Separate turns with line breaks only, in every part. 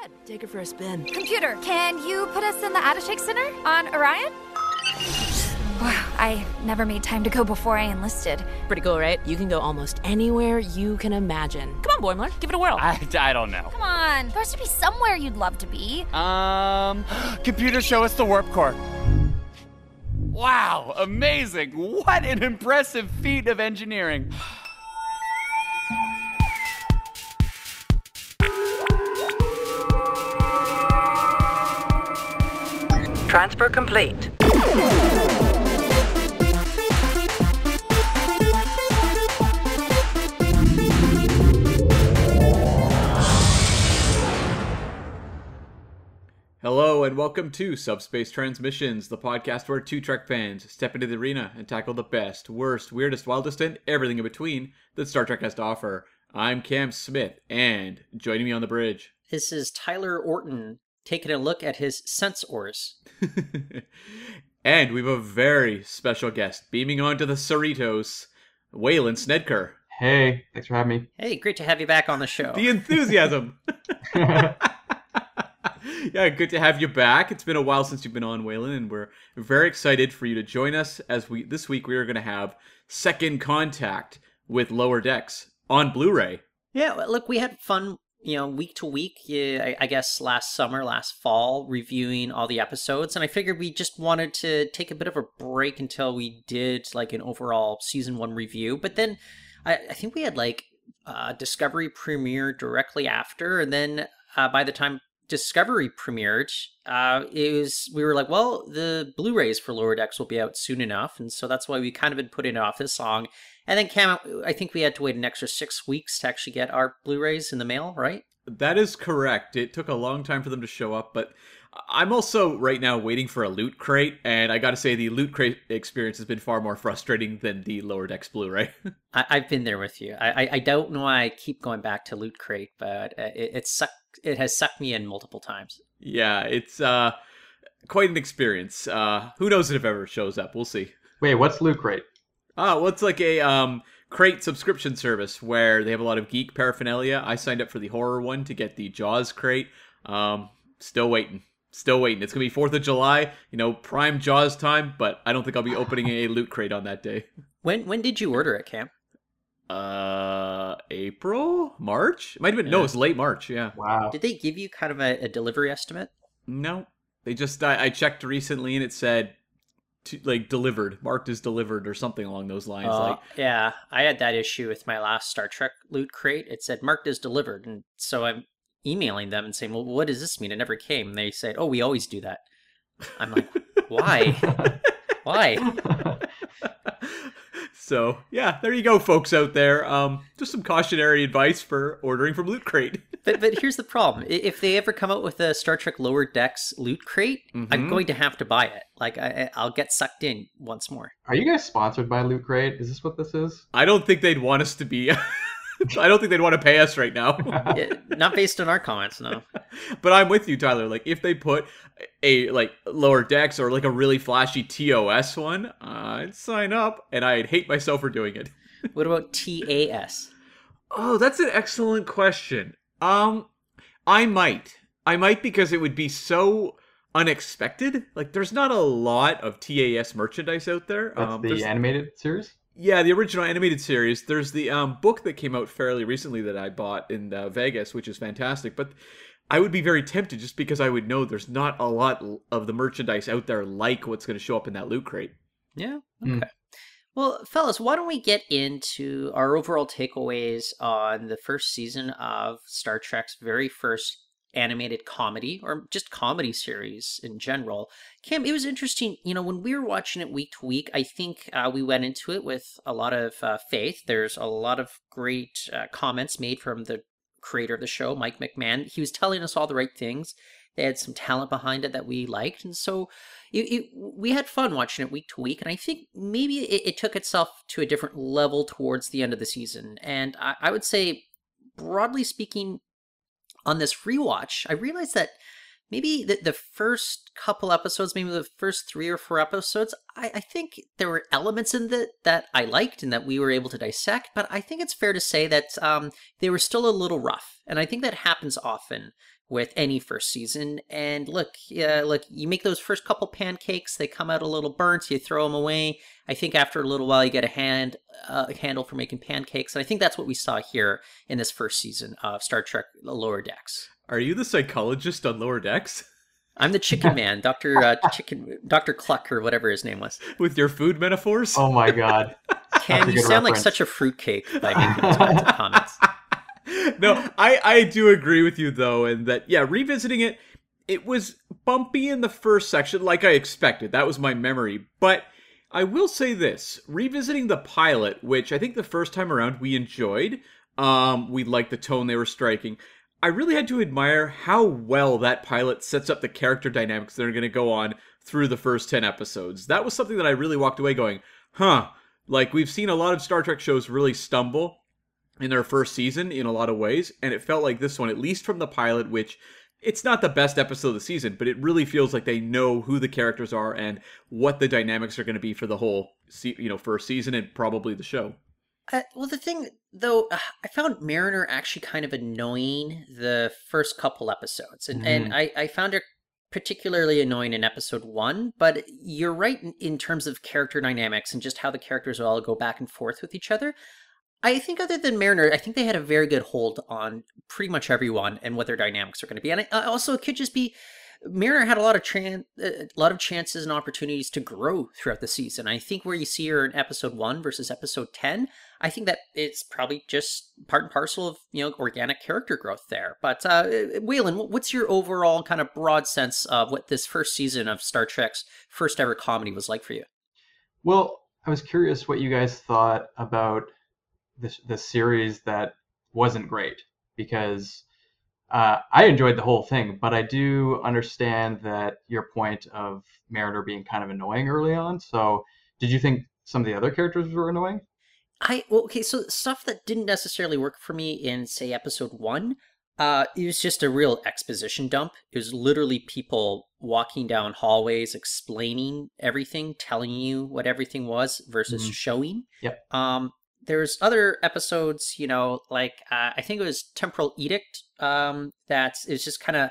ahead, take her for a spin.
Computer, can you put us in the Attashake Center on Orion? Wow, I never made time to go before I enlisted.
Pretty cool, right? You can go almost anywhere you can imagine. Come on, Boimler, give it a whirl.
I, I don't know.
Come on, there has to be somewhere you'd love to be.
Um, computer, show us the warp core. Wow, amazing! What an impressive feat of engineering.
Transfer complete.
Hello and welcome to Subspace Transmissions, the podcast where two Trek fans step into the arena and tackle the best, worst, weirdest, wildest, and everything in between that Star Trek has to offer. I'm Cam Smith, and joining me on the bridge.
This is Tyler Orton taking a look at his sensors.
and we have a very special guest beaming onto the Cerritos, Waylon Snedker.
Hey, thanks for having me.
Hey, great to have you back on the show.
The enthusiasm. yeah, good to have you back. It's been a while since you've been on, Waylon, and we're very excited for you to join us. As we this week we are going to have Second Contact with Lower Decks on Blu-ray.
Yeah, look, we had fun, you know, week to week. Yeah, I, guess last summer, last fall, reviewing all the episodes, and I figured we just wanted to take a bit of a break until we did like an overall season one review. But then I, I think we had like uh, Discovery premiere directly after, and then uh, by the time Discovery premiered, uh, it was we were like, well, the Blu-rays for Lower Decks will be out soon enough, and so that's why we kind of been putting off this song. And then came out. I think we had to wait an extra six weeks to actually get our Blu-rays in the mail, right?
That is correct. It took a long time for them to show up, but I'm also right now waiting for a loot crate, and I got to say the loot crate experience has been far more frustrating than the Lower Decks Blu-ray.
I, have been there with you. I, I, I don't know why I keep going back to loot crate, but uh, it, it sucked. It has sucked me in multiple times.
Yeah, it's uh quite an experience. Uh, who knows if it ever shows up? We'll see.
Wait, what's loot crate?
Ah, well, it's like a um crate subscription service where they have a lot of geek paraphernalia. I signed up for the horror one to get the Jaws crate. Um, still waiting. Still waiting. It's gonna be Fourth of July, you know, prime Jaws time, but I don't think I'll be opening a loot crate on that day.
When when did you order it, Cam?
Uh, April, March? It might have been. Yeah. No, it's late March. Yeah.
Wow.
Did they give you kind of a, a delivery estimate?
No, they just. I, I, checked recently and it said, to, like delivered, marked as delivered or something along those lines. Uh, like,
yeah, I had that issue with my last Star Trek loot crate. It said marked as delivered, and so I'm emailing them and saying, "Well, what does this mean? It never came." And they said, "Oh, we always do that." I'm like, "Why? Why?"
So yeah, there you go, folks out there. Um, just some cautionary advice for ordering from Loot Crate.
but but here's the problem: if they ever come out with a Star Trek Lower Decks Loot Crate, mm-hmm. I'm going to have to buy it. Like I, I'll get sucked in once more.
Are you guys sponsored by Loot Crate? Is this what this is?
I don't think they'd want us to be. I don't think they'd want to pay us right now.
yeah, not based on our comments, no.
but I'm with you, Tyler. Like if they put a like lower decks or like a really flashy TOS one, I'd sign up, and I'd hate myself for doing it.
what about TAS?
Oh, that's an excellent question. Um, I might, I might because it would be so unexpected. Like, there's not a lot of TAS merchandise out there.
That's
um,
the animated series.
Yeah, the original animated series. There's the um, book that came out fairly recently that I bought in uh, Vegas, which is fantastic. But I would be very tempted just because I would know there's not a lot of the merchandise out there like what's going to show up in that loot crate.
Yeah. Hmm. Okay. Mm. Well, fellas, why don't we get into our overall takeaways on the first season of Star Trek's very first animated comedy or just comedy series in general. Cam, it was interesting. You know, when we were watching it week to week, I think uh, we went into it with a lot of uh, faith. There's a lot of great uh, comments made from the creator of the show, Mike McMahan. He was telling us all the right things. They had some talent behind it that we liked, and so it, it, we had fun watching it week to week. And I think maybe it, it, took itself to a different level towards the end of the season. And I, I would say, broadly speaking, on this rewatch, I realized that maybe the, the first couple episodes, maybe the first three or four episodes, I, I think there were elements in that that I liked and that we were able to dissect. But I think it's fair to say that um, they were still a little rough, and I think that happens often with any first season. And look, yeah, look, you make those first couple pancakes, they come out a little burnt, you throw them away. I think after a little while, you get a hand uh, a handle for making pancakes, and I think that's what we saw here in this first season of Star Trek Lower Decks.
Are you the psychologist on Lower Decks?
I'm the Chicken Man, Doctor uh, Chicken, Doctor Cluck, or whatever his name was.
With your food metaphors?
Oh my god.
Cam,
a
you
good
sound like such a fruitcake by making those kinds of comments.
no, I I do agree with you though, and that yeah, revisiting it, it was bumpy in the first section, like I expected. That was my memory, but I will say this: revisiting the pilot, which I think the first time around we enjoyed, um, we liked the tone they were striking. I really had to admire how well that pilot sets up the character dynamics that are going to go on through the first 10 episodes. That was something that I really walked away going, huh, like we've seen a lot of Star Trek shows really stumble in their first season in a lot of ways, and it felt like this one, at least from the pilot, which it's not the best episode of the season, but it really feels like they know who the characters are and what the dynamics are going to be for the whole, se- you know, first season and probably the show.
Uh, well, the thing though, uh, I found Mariner actually kind of annoying the first couple episodes, and and I I found her particularly annoying in episode one. But you're right in, in terms of character dynamics and just how the characters all go back and forth with each other. I think other than Mariner, I think they had a very good hold on pretty much everyone and what their dynamics are going to be. And I, also, it could just be Mariner had a lot of tran- uh, a lot of chances and opportunities to grow throughout the season. I think where you see her in episode one versus episode ten, I think that it's probably just part and parcel of you know organic character growth there. But uh, eh, eh, Waylon, what's your overall kind of broad sense of what this first season of Star Trek's first ever comedy was like for you?
Well, I was curious what you guys thought about this the series that wasn't great because uh, I enjoyed the whole thing, but I do understand that your point of Mariner being kind of annoying early on. So, did you think some of the other characters were annoying?
I well, okay, so stuff that didn't necessarily work for me in say episode one, uh, it was just a real exposition dump. It was literally people walking down hallways, explaining everything, telling you what everything was versus
Mhm.
showing.
Yep.
Um, there's other episodes, you know, like uh, I think it was Temporal Edict. Um, that is it's just kind of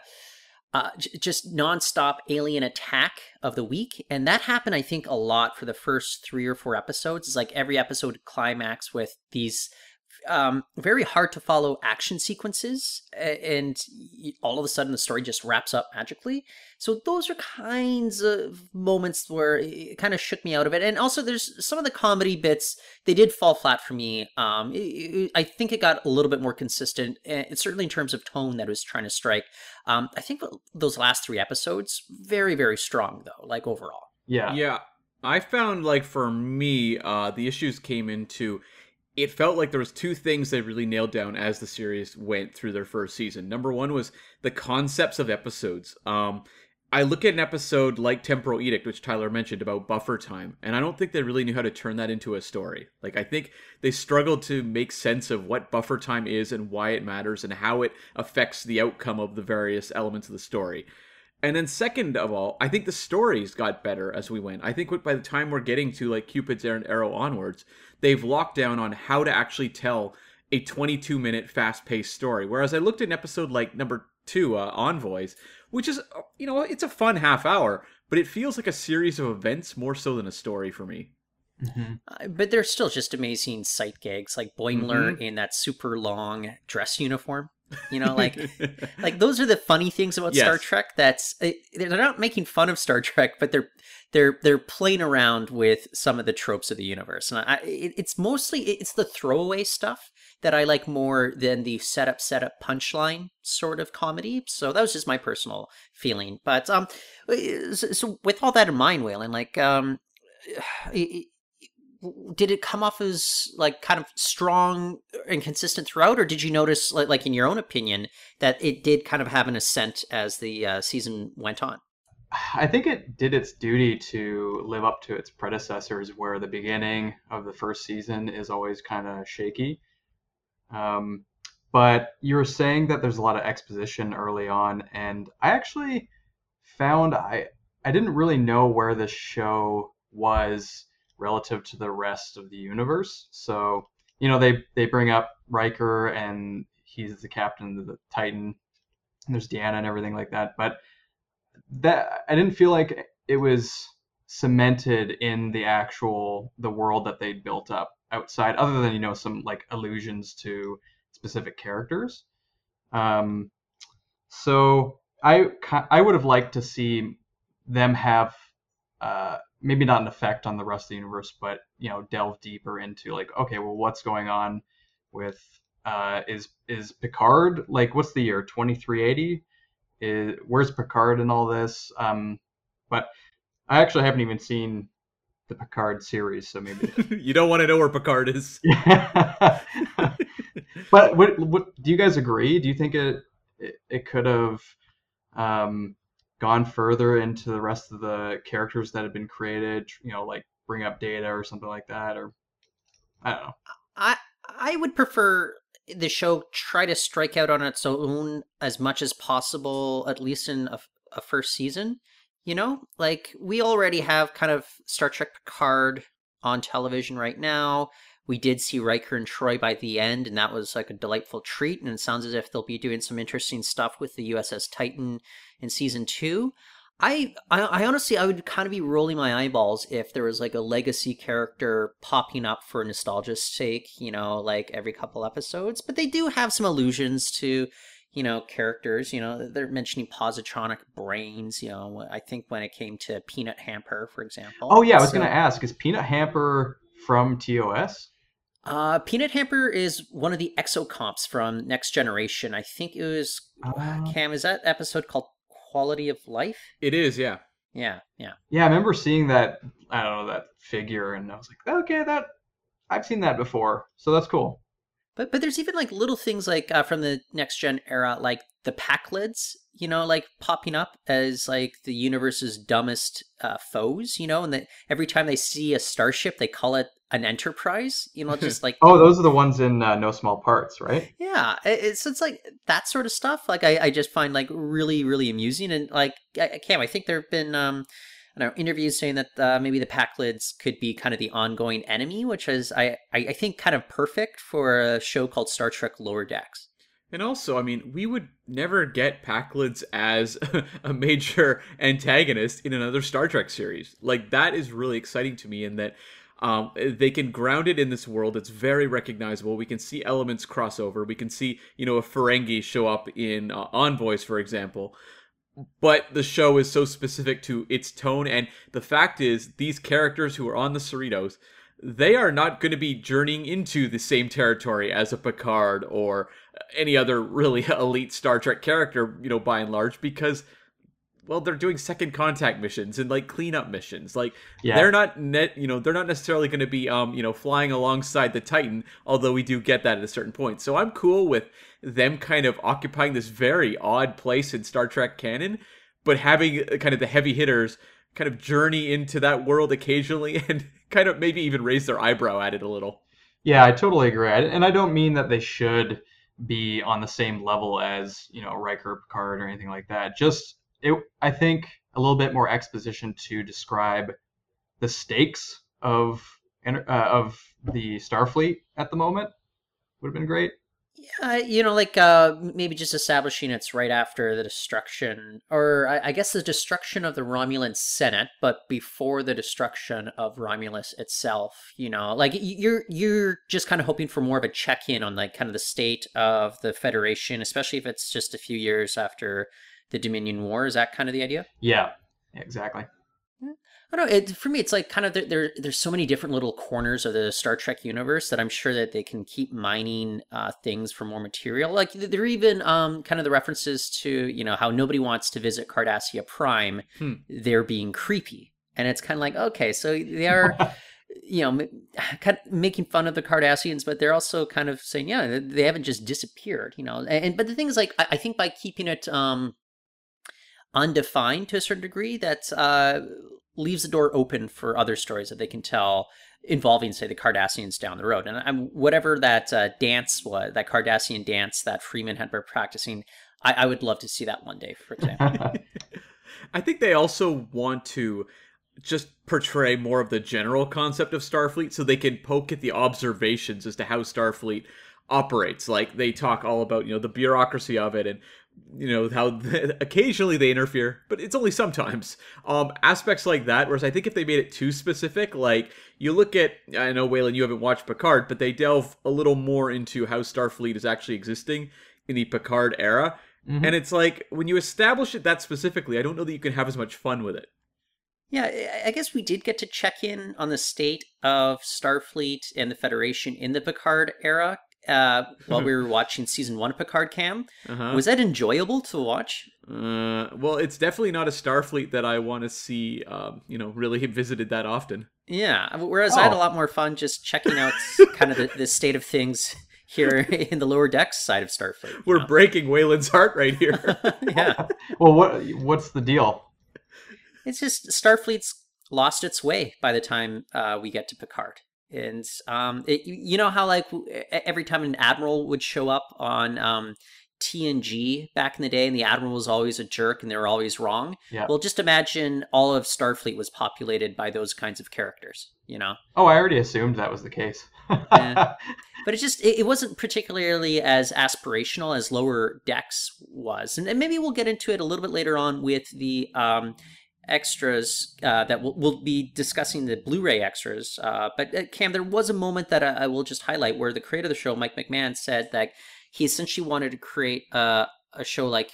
uh, j- just nonstop alien attack of the week, and that happened, I think, a lot for the first three or four episodes. It's like every episode climax with these um, very hard to follow action sequences, and all of a sudden the story just wraps up magically. So those are kinds of moments where it kind of shook me out of it. And also, there's some of the comedy bits they did fall flat for me. Um, it- it- I think it got a little bit more consistent, and certainly in terms of tone that it was trying to strike. Um, I think those last three episodes very very strong though, like overall.
Yeah.
Yeah, I found like for me, uh, the issues came into. It felt like there was two things they really nailed down as the series went through their first season. Number one was the concepts of episodes. Um, I look at an episode like Temporal Edict, which Tyler mentioned about buffer time, and I don't think they really knew how to turn that into a story. Like, I think they struggled to make sense of what buffer time is and why it matters and how it affects the outcome of the various elements of the story. And then, second of all, I think the stories got better as we went. I think by the time we're getting to like Cupid's Arrow onwards, they've locked down on how to actually tell a 22 minute fast paced story. Whereas I looked at an episode like number two, uh, Envoys, which is, uh, you know, it's a fun half hour, but it feels like a series of events more so than a story for me.
hmm
Uh, but they're still just amazing sight gags, like Boimler
Mhm.
in that super long dress uniform. You know, like like those are the funny things about Star Trek. That's eh, they're not making fun of Star Trek, but they're they're they're playing around with some of the tropes of the universe. And I, it, it's mostly it's the throwaway stuff that I like more than the setup setup punchline sort of comedy. So that was just my personal feeling. But um, so, so with all that in mind, Waylon, like um, it, did it come off as like kind of strong and consistent throughout or did you notice like, like in your own opinion that it did kind of have an ascent as the uh, season went on
I think it did its duty to live up to its predecessors, where the beginning of the first season is always kind of shaky. Um, but you were saying that there's a lot of exposition early on, and I actually found I I didn't really know where this show was relative to the rest of the universe. So you know they they bring up Riker and he's the captain of the Titan. And there's Deanna and everything like that, but that I didn't feel like it was cemented in the actual the world that they built up outside, other than you know some like allusions to specific characters. Um, so I I would have liked to see them have uh, maybe not an effect on the rest of the universe, but you know delve deeper into like okay, well, what's going on with uh, is is Picard like what's the year 2380? Is where's Picard in all this? Um, but I actually haven't even seen the Picard series, so maybe
you don't want to know where Picard is.
but what, what do you guys agree? Do you think it it, it could have um, gone further into the rest of the characters that have been created? You know, like bring up Data or something like that, or I don't know.
I I would prefer the show try to strike out on its own as much as possible, at least in a, a first season. You know, like we already have kind of Star Trek Picard on television right now. We did see Riker and Troi by the end, and that was like a delightful treat. And it sounds as if they'll be doing some interesting stuff with the USS Titan in season two. I, I, I honestly, I would kind of be rolling my eyeballs if there was like a legacy character popping up for nostalgia's sake, you know, like every couple episodes. But they do have some allusions to, you know, characters. You know, they're mentioning positronic brains. You know, I think when it came to Peanut Hamper, for example.
Oh yeah, I was
So-
gonna ask, is Peanut Hamper from TOS?
Uh, Peanut Hamper is one of the exocomps from Next Generation. I think it was
Uh,
Cam. Is that episode called Quality of Life?
It is, yeah.
Yeah, yeah.
Yeah, I remember seeing that. I don't know that figure, and I was like, okay, that I've seen that before, so that's cool.
But but there's even like little things like uh, from the next gen era, like the Pakleds, you know, like popping up as like the universe's dumbest uh, foes, you know, and that every time they see a starship, they call it an Enterprise, you know, just like
Oh, those are the ones in uh, No Small Parts, right?
Yeah, it's it's like that sort of stuff. Like I, I just find like really really amusing and like I, I Cam, I think there have been um I don't know interviews saying that uh, maybe the Pakleds could be kind of the ongoing enemy, which is I I think kind of perfect for a show called Star Trek Lower Decks.
And also, I mean, we would never get Pakleds as a major antagonist in another Star Trek series. Like that is really exciting to me in that um, they can ground it in this world. It's very recognizable. We can see elements cross over. We can see, you know, a Ferengi show up in uh, Envoys, for example. But the show is so specific to its tone, and the fact is, these characters who are on the Cerritos, they are not going to be journeying into the same territory as a Picard or any other really elite Star Trek character, you know, by and large, because well, they're doing second contact missions and like cleanup missions. Like
Yeah.
they're not net, you know, they're not necessarily going to be, um, you know, flying alongside the Titan. Although we do get that at a certain point. So I'm cool with them kind of occupying this very odd place in Star Trek canon, but having uh, kind of the heavy hitters kind of journey into that world occasionally and kind of maybe even raise their eyebrow at it a little.
Yeah, I totally agree, and I don't mean that they should be on the same level as you know Riker, Picard, or anything like that. Just it, I think a little bit more exposition to describe the stakes of uh, of the Starfleet at the moment would have been great.
Yeah, you know, like uh, maybe just establishing it's right after the destruction, or I, I guess the destruction of the Romulan Senate, but before the destruction of Romulus itself. You know, like you're you're just kind of hoping for more of a check in on like kind of the state of the Federation, especially if it's just a few years after the Dominion War. Is that kind of the idea?
Yeah, exactly.
I don't know. It, for me, it's like kind of there, there. There's so many different little corners of the Star Trek universe that I'm sure that they can keep mining uh, things for more material. Like there are even um, kind of the references to you know how nobody wants to visit Cardassia Prime.
Hmm.
They're being creepy, and it's kind of like okay, so they are. You know, m- kind of making fun of the Cardassians, but they're also kind of saying, yeah, they haven't just disappeared. You know, and, and but the thing is, like, I, I think by keeping it um, undefined to a certain degree, that uh, leaves the door open for other stories that they can tell involving, say, the Cardassians down the road. And I'm, whatever that uh, dance was, that Cardassian dance that Freeman had been practicing, I, I would love to see that one day, for example.
I think they also want to just portray more of the general concept of Starfleet so they can poke at the observations as to how Starfleet operates. Like they talk all about, you know, the bureaucracy of it and you know how occasionally they interfere but it's only sometimes. Um aspects like that whereas i think if they made it too specific like you look at i know waylon you haven't watched picard but they delve a little more into how starfleet is actually existing in the picard era. Mm-hmm. and it's like when you establish it that specifically i don't know that you can have as much fun with it.
Yeah, I guess we did get to check in on the state of Starfleet and the Federation in the Picard era uh, while we were watching season one of Picard Cam. Uh-huh. Was that enjoyable to watch?
Uh, well, it's definitely not a Starfleet that I want to see, um, you know, really visited that often.
Yeah, whereas oh. I had a oh. lot more fun just checking out kind of the, the state of things here in the lower decks side of Starfleet.
We're know? breaking Waylon's heart right here.
yeah.
well, what what's the deal?
It's just Starfleet's lost its way by the time uh, we get to Picard. And um, it, you know how like every time an admiral would show up on um, TNG back in the day, and the admiral was always a jerk, and they were always wrong.
Yeah.
Well, just imagine all of Starfleet was populated by those kinds of characters. You know.
Oh, I already assumed that was the case.
yeah. But it just it, it, wasn't particularly as aspirational as Lower Decks was, and, and, maybe we'll get into it a little bit later on with the um, extras uh, that we'll, we'll, be discussing the Blu-ray extras. Uh, but uh, Cam, there was a moment that I, I, will just highlight where the creator of the show, Mike McMahan, said that he essentially wanted to create a, a show like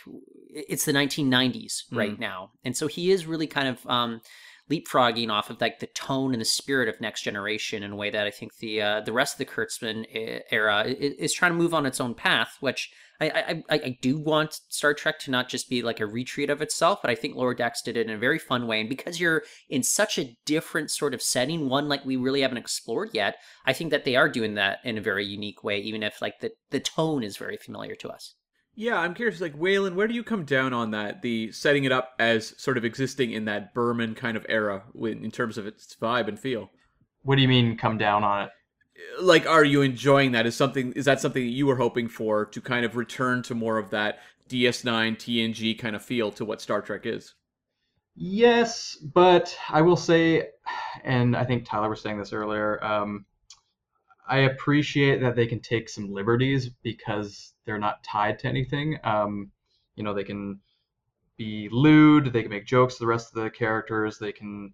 it's the 1990s right mm. now, and so he is really kind of um, leapfrogging off of like the tone and the spirit of Next Generation in a way that I think the uh, the rest of the Kurtzman uh, era is, is trying to move on its own path, which I, I, I do want Star Trek to not just be like a retreat of itself, but I think Lower Decks did it in a very fun way. And because you're in such a different sort of setting, one like we really haven't explored yet, I think that they are doing that in a very unique way, even if like the, the tone is very familiar to us.
Yeah, I'm curious, like Waylon, where do you come down on that? The setting it up as sort of existing in that Berman kind of era in terms of its vibe and feel.
What do you mean come down on it?
like are you enjoying that is something is that something that you were hoping for to kind of return to more of that ds9 tng kind of feel to what star trek is
yes but i will say and i think tyler was saying this earlier um, i appreciate that they can take some liberties because they're not tied to anything um, you know they can be lewd they can make jokes to the rest of the characters they can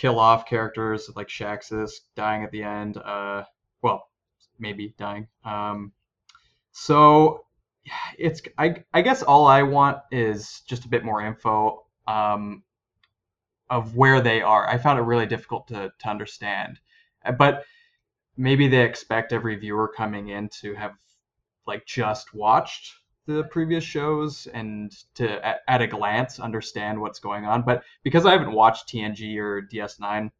kill off characters like Shaxs dying at the end. Uh, well, maybe dying. Um, so it's I I guess all I want is just a bit more info um, of where they are. I found it really difficult to to understand, but maybe they expect every viewer coming in to have like just watched the previous shows and to at, at a glance understand what's going on. But because I haven't watched TNG or DS9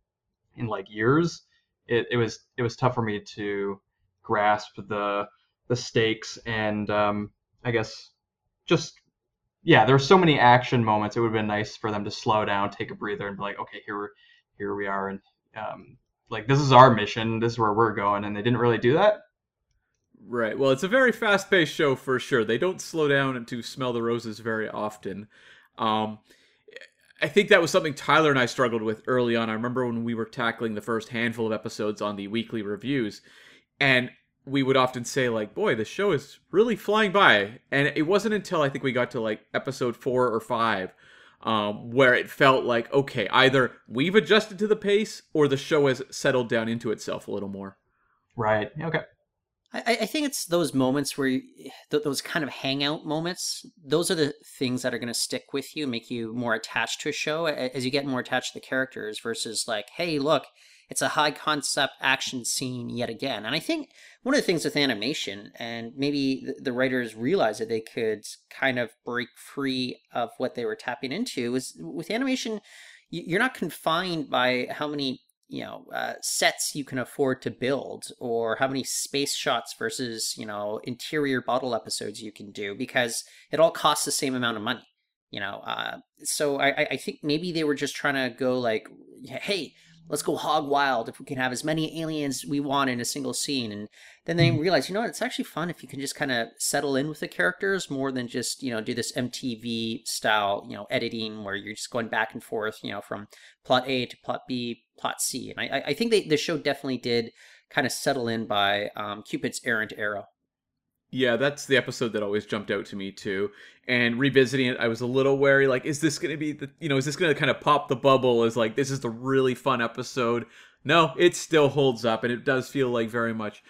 in like years, it, it was it was tough for me to grasp the the stakes and um, I guess just yeah, there's so many action moments. It would have been nice for them to slow down, take a breather, and be like, okay, here here we are, and um, like this is our mission, this is where we're going, and they didn't really do that.
Right. Well, it's a very fast-paced show for sure. They don't slow down to smell the roses very often. Um, I think that was something Tyler and I struggled with early on. I remember when we were tackling the first handful of episodes on the weekly reviews, and we would often say like, "Boy, the show is really flying by." And it wasn't until I think we got to like episode four or five um, where it felt like, okay, either we've adjusted to the pace or the show has settled down into itself a little more.
Right. Okay.
I, I think it's those moments where you, those kind of hangout moments. Those are the things that are going to stick with you, make you more attached to a show as you get more attached to the characters. Versus like, hey, look, it's a high concept action scene yet again. And I think one of the things with animation, and maybe the writers realized that they could kind of break free of what they were tapping into, is with animation, you're not confined by how many you know uh, sets you can afford to build or how many space shots versus you know interior bottle episodes you can do because it all costs the same amount of money you know uh, so I, I think maybe they were just trying to go like hey let's go hog wild if we can have as many aliens we want in a single scene. And then they realize you know what it's actually fun if you can just kind of settle in with the characters more than just you know do this mtv style you know editing where you're just going back and forth you know from plot a to plot b plot c. And i i think they, the show definitely did kind of settle in by um, cupid's errant arrow
Yeah, that's the episode that always jumped out to me too. And revisiting it, I was a little wary. Like, is this going to be the, you know, is this going to kind of pop the bubble? Is like, this is the really fun episode. No, it still holds up, and it does feel like very much.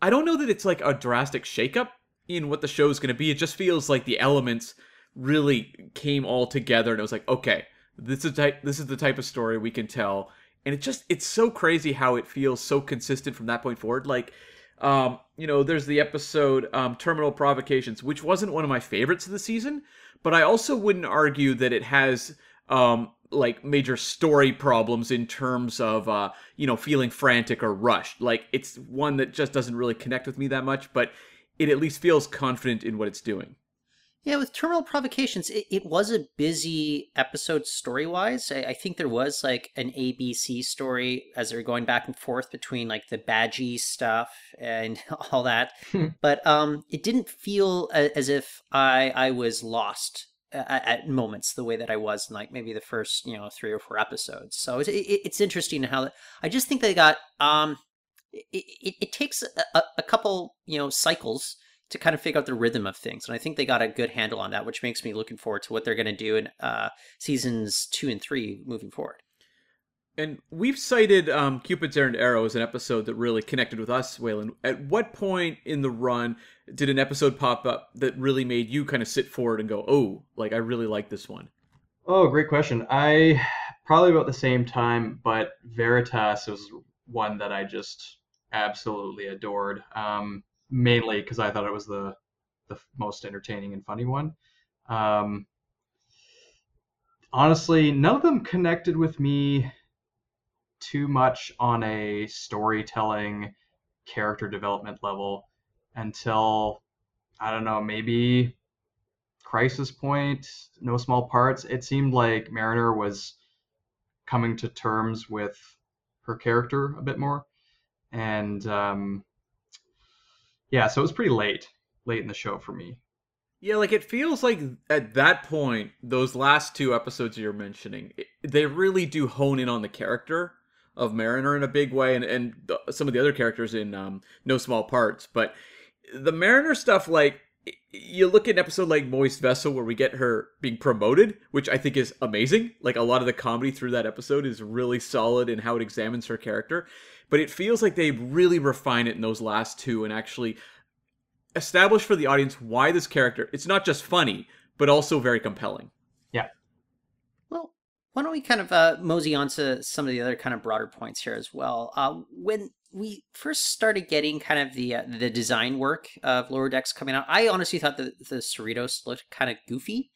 I don't know that it's like a drastic shakeup in what the show's going to be. It just feels like the elements really came all together, and it was like, okay, this is type, this is the type of story we can tell. And it just, it's so crazy how it feels so consistent from that point forward. Like, um, you know, there's the episode um, Terminal Provocations, which wasn't one of my favorites of the season, but I also wouldn't argue that it has um, like major story problems in terms of uh, you know feeling frantic or rushed. Like it's one that just doesn't really connect with me that much, but it at least feels confident in what it's doing.
Yeah, with Terminal Provocations, it, it was a busy episode story wise. I, I think there was like an ABC story as they're going back and forth between like the Badgey stuff and all that. but um, it didn't feel a, as if I I was lost at, at moments the way that I was in like maybe the first you know three or four episodes. So it, it, it's interesting how I just think they got um, it, it, it takes a, a couple you know cycles to kind of figure out the rhythm of things. And I think they got a good handle on that, which makes me looking forward to what they're going to do in uh, seasons two and three moving forward.
And we've cited um, Cupid's Errant Arrow as an episode that really connected with us, Waylon. At what point in the run did an episode pop up that really made you kind of sit forward and go, oh, like, I really like this one?
Oh, great question. I probably about the same time, but Veritas was one that I just absolutely adored. Um, mainly because I thought it was the the most entertaining and funny one. Um, honestly, none of them connected with me too much on a storytelling character development level until I don't know, maybe Crisis Point, No Small Parts. It seemed like Mariner was coming to terms with her character a bit more, and um, yeah, so it was pretty late, late in the show for me.
Yeah, like it feels like at that point, those last two episodes you're mentioning, they really do hone in on the character of Mariner in a big way, and and the, some of the other characters in um, no small parts. But the Mariner stuff, like you look at an episode like Moist Vessel where we get her being promoted, which I think is amazing. Like a lot of the comedy through that episode is really solid in how it examines her character. But it feels like they really refine it in those last two and actually establish for the audience why this character it's not just funny, but also very compelling.
Yeah.
Well, why don't we kind of uh, mosey on to some of the other kind of broader points here as well? Uh, when we first started getting kind of the uh, the design work of Lower Decks coming out, I honestly thought that the Cerritos looked kind of goofy.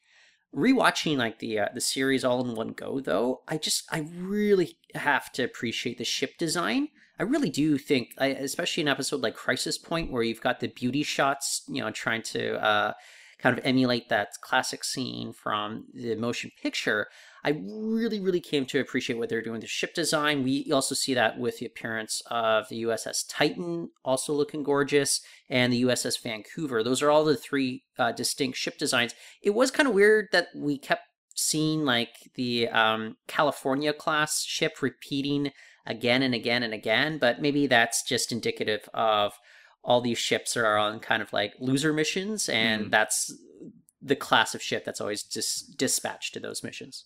Rewatching like the uh, the series all in one go, though, I just I really have to appreciate the ship design. I really do think, especially an episode like Crisis Point, where you've got the beauty shots, you know, trying to uh, kind of emulate that classic scene from the motion picture. I really, really came to appreciate what they're doing with the ship design. We also see that with the appearance of the USS Titan, also looking gorgeous, and the USS Vancouver. Those are all the three uh, distinct ship designs. It was kind of weird that we kept seeing like the um, California class ship repeating again and again and again, but maybe that's just indicative of all these ships are on kind of like loser missions, and mm. that's the class of ship that's always dis- dispatched to those missions.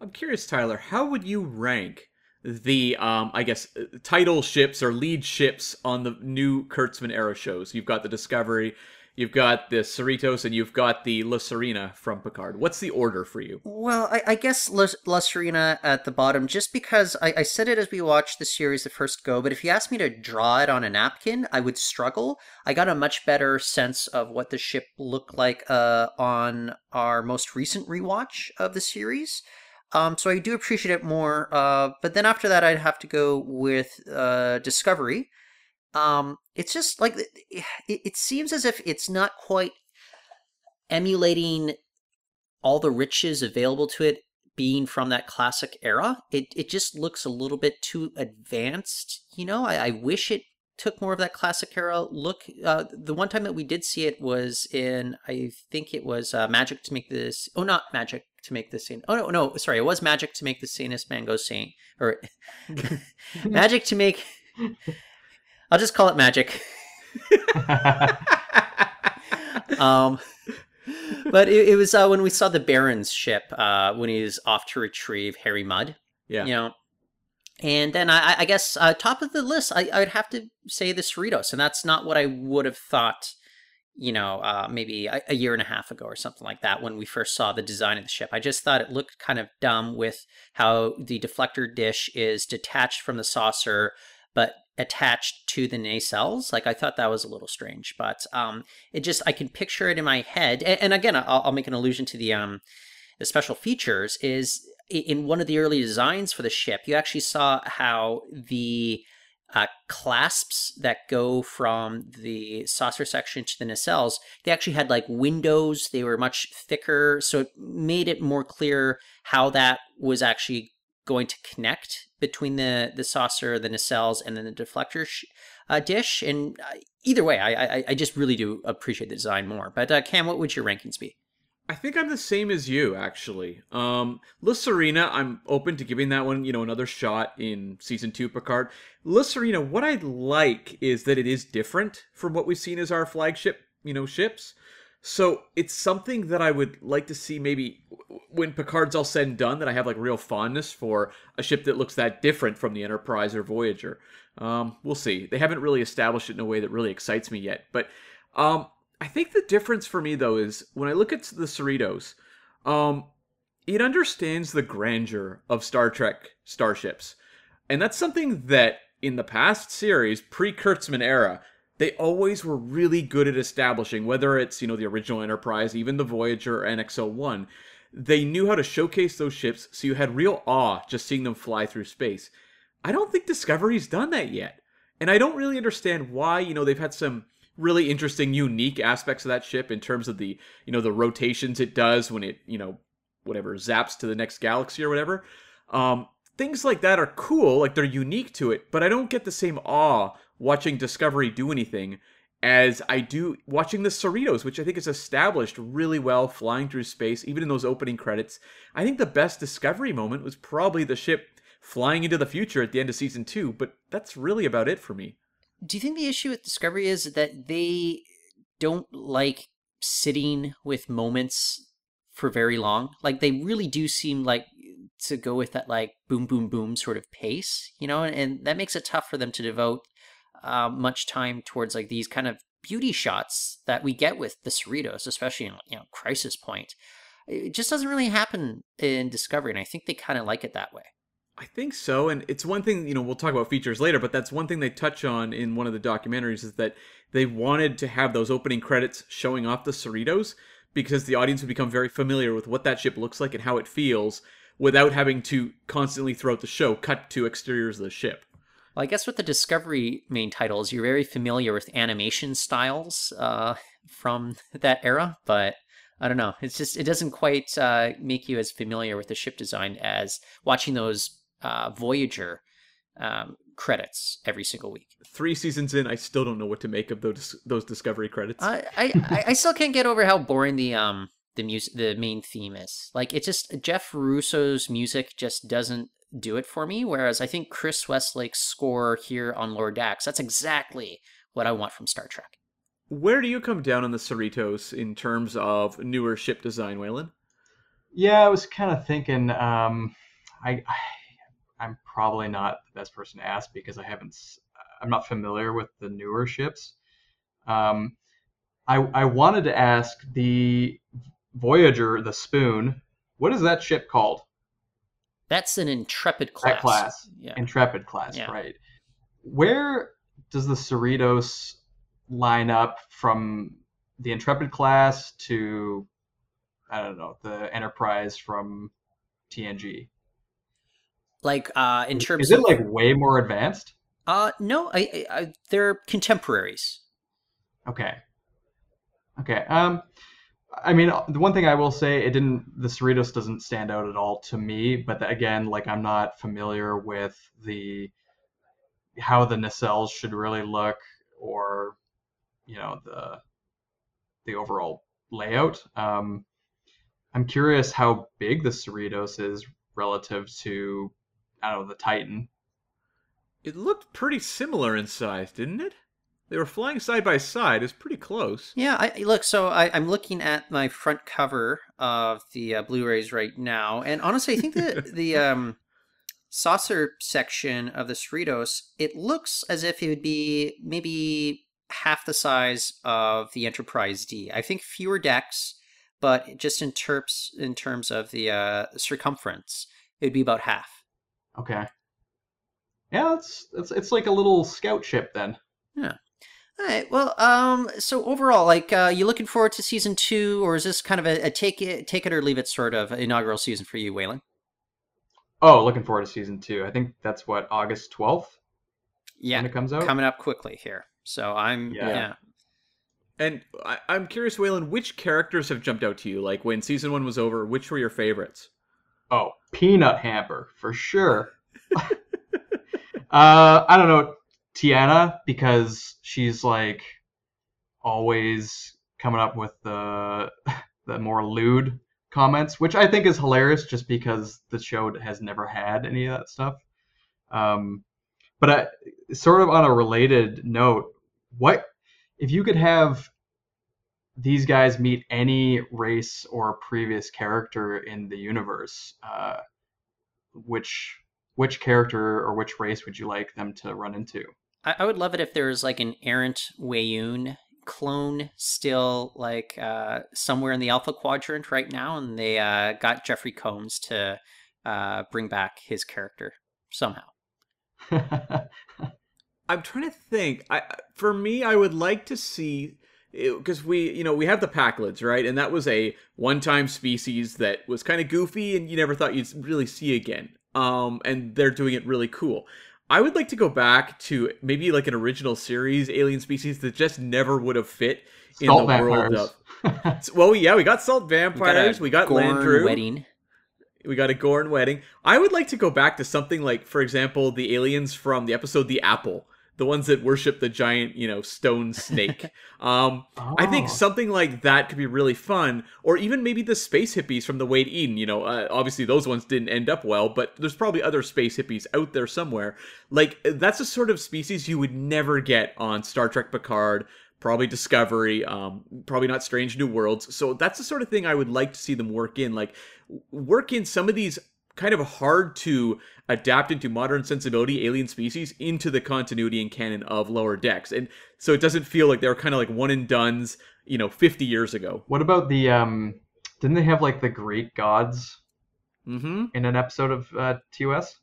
I'm curious, Tyler, how would you rank the, um, I guess, uh, title ships or lead ships on the new Kurtzman era shows? You've got the Discovery, you've got the Cerritos, and you've got the La Sirena from Picard. What's the order for you?
Well, I, I guess La, La, Sirena at the bottom, just because I, I, said it as we watched the series the first go, but if you asked me to draw it on a napkin, I would struggle. I got a much better sense of what the ship looked like uh, on our most recent rewatch of the series. Um, so I do appreciate it more. Uh, but then after that, I'd have to go with uh, Discovery. Um, it's just like it, it seems as if it's not quite emulating all the riches available to it being from that classic era. It it just looks a little bit too advanced. You know, I, I wish it took more of that classic era look. Uh, the one time that we did see it was in, I think it was uh, Magic to make this. Oh, not Magic to make the scene. Oh no, no, sorry, it was Magic to make the sanest man go saint, or Magic to make. I'll just call it Magic. um, but it, it was uh, when we saw the Baron's ship uh, when he was off to retrieve Harry Mudd.
Yeah.
You know, and then I, I guess uh, top of the list, I, I would have to say the Cerritos, and that's not what I would have thought. You know, uh, maybe a, a year and a half ago or something like that when we first saw the design of the ship. I just thought it looked kind of dumb with how the deflector dish is detached from the saucer, but attached to the nacelles. Like I thought that was a little strange, but um, it just I can picture it in my head. And, and again, I'll, I'll, make an allusion to the um, the special features. Is in one of the early designs for the ship, you actually saw how the uh, clasps that go from the saucer section to the nacelles, they actually had like windows. They were much thicker, so it made it more clear how that was actually going to connect between the the saucer, the nacelles, and then the deflector sh- uh, dish. And uh, either way, I, I, I just really do appreciate the design more. But uh, Cam, what would your rankings be?
I think I'm the same as you, actually. Um, La Sirena, I'm open to giving that one, you know, another shot in season two Picard. La Sirena, what I like is that it is different from what we've seen as our flagship, you know, ships. So it's something that I would like to see maybe when Picard's all said and done that I have like real fondness for a ship that looks that different from the Enterprise or Voyager. Um, we'll see. They haven't really established it in a way that really excites me yet. But um, I think the difference for me though is when I look at the Cerritos, um, it understands the grandeur of Star Trek starships. And that's something that in the past series, pre Kurtzman era, they always were really good at establishing, whether it's, you know, the original Enterprise, even the Voyager or NX-01, they knew how to showcase those ships so you had real awe just seeing them fly through space. I don't think Discovery's done that yet. And I don't really understand why, you know, they've had some really interesting unique aspects of that ship in terms of the, you know, the rotations it does when it, you know, whatever zaps to the next galaxy or whatever. Um things like that are cool, like they're unique to it, but I don't get the same awe watching Discovery do anything as I do watching the Cerritos, which I think is established really well flying through space, even in those opening credits. I think the best Discovery moment was probably the ship flying into the future at the end of season two, but that's really about it for me.
Do you think the issue with Discovery is that they don't like sitting with moments for very long? Like they really do seem like to go with that like boom boom boom sort of pace, you know, and, and that makes it tough for them to devote uh, much time towards like these kind of beauty shots that we get with the Cerritos, especially in you know Crisis Point. It just doesn't really happen in Discovery, and I think they kind of like it that way.
I think so, and it's one thing you know we'll talk about features later, but that's one thing they touch on in one of the documentaries is that they wanted to have those opening credits showing off the Cerritos because the audience would become very familiar with what that ship looks like and how it feels without having to constantly throughout the show cut to exteriors of the ship.
Well, I guess with the Discovery main titles, you're very familiar with animation styles uh, from that era, but I don't know. It's just it doesn't quite uh, make you as familiar with the ship design as watching those uh, Voyager um, credits every single week.
Three seasons in, I still don't know what to make of those those Discovery credits.
I I, I still can't get over how boring the um the music the main theme is. Like it just Jeff Russo's music just doesn't do it for me. Whereas I think Chris Westlake's score here on Lower Decks, that's exactly what I want from Star Trek.
Where do you come down on the Cerritos in terms of newer ship design, Waylon?
Yeah, I was kind of thinking. Um, I, I I'm probably not the best person to ask because I haven't. I'm not familiar with the newer ships. Um, I I wanted to ask the Voyager, the Spoon. What is that ship called?
That's an Intrepid class.
That class.
Yeah.
Intrepid class,
Yeah.
right. Where does the Cerritos line up from the Intrepid class to, I don't know, the Enterprise from TNG?
Like uh, in terms
Is it
of
like way more advanced?
uh, no, I, I, I they're contemporaries.
Okay. Okay. Um, I mean, the one thing I will say, it didn't. The Cerritos doesn't stand out at all to me. But again, like I'm not familiar with the how the nacelles should really look, or you know the the overall layout. Um, I'm curious how big the Cerritos is relative to, I don't know, the Titan.
It looked pretty similar in size, didn't it? They were flying side by side. It's pretty close.
Yeah, I look. So I, I'm looking at my front cover of the uh, Blu-rays right now, and honestly, I think the the um, saucer section of the Cerritos it looks as if it would be maybe half the size of the Enterprise D. I think fewer decks, but just in terms in terms of the uh, circumference, it'd be about half.
Okay. Yeah, it's it's it's like a little scout ship then.
Yeah. All right. Well, um, so overall, like, uh, you looking forward to season two, or is this kind of a, a take it, take it or leave it sort of inaugural season for you, Waylon?
Oh, looking forward to season two. I think that's what August twelfth.
Yeah,
when it comes out,
coming up quickly here. So I'm yeah. yeah.
And I, I'm curious, Waylon, which characters have jumped out to you? Like when season one was over, which were your favorites?
Oh, Peanut Hamper for sure. uh, I don't know T'Ana because she's like always coming up with the the more lewd comments, which I think is hilarious just because the show has never had any of that stuff. Um, but I, sort of on a related note, what if you could have these guys meet any race or previous character in the universe? Uh, which which character or which race would you like them to run into?
I, I would love it if there was like an errant Weyoun clone still like uh, somewhere in the Alpha Quadrant right now, and they uh, got Jeffrey Combs to uh, bring back his character somehow.
I'm trying to think. I for me, I would like to see because we you know we have the Pakleds right and that was a one-time species that was kind of goofy and you never thought you'd really see again um and they're doing it really cool I would like to go back to maybe like an original series alien species that just never would have fit in salt the vampires. world of. well, yeah, we got salt vampires, we got, we got Landru,
wedding.
We got a Gorn wedding. I would like to go back to something like, for example, the aliens from the episode The Apple the ones that worship the giant, you know, stone snake. Um, oh. I think oh. something like that could be really fun, or even maybe the space hippies from the Way to Eden. You know, uh, obviously those ones didn't end up well, but there's probably other space hippies out there somewhere. Like that's a sort of species you would never get on Star Trek Picard. Probably Discovery, um, probably not Strange New Worlds. So that's the sort of thing I would like to see them work in. Like, work in some of these kind of hard to adapt into modern sensibility alien species into the continuity and canon of lower decks. And so it doesn't feel like they're kind of like one and duns you know 50 years ago.
What about the um didn't they have like the greek gods
mm-hmm.
in an episode of uh, TAS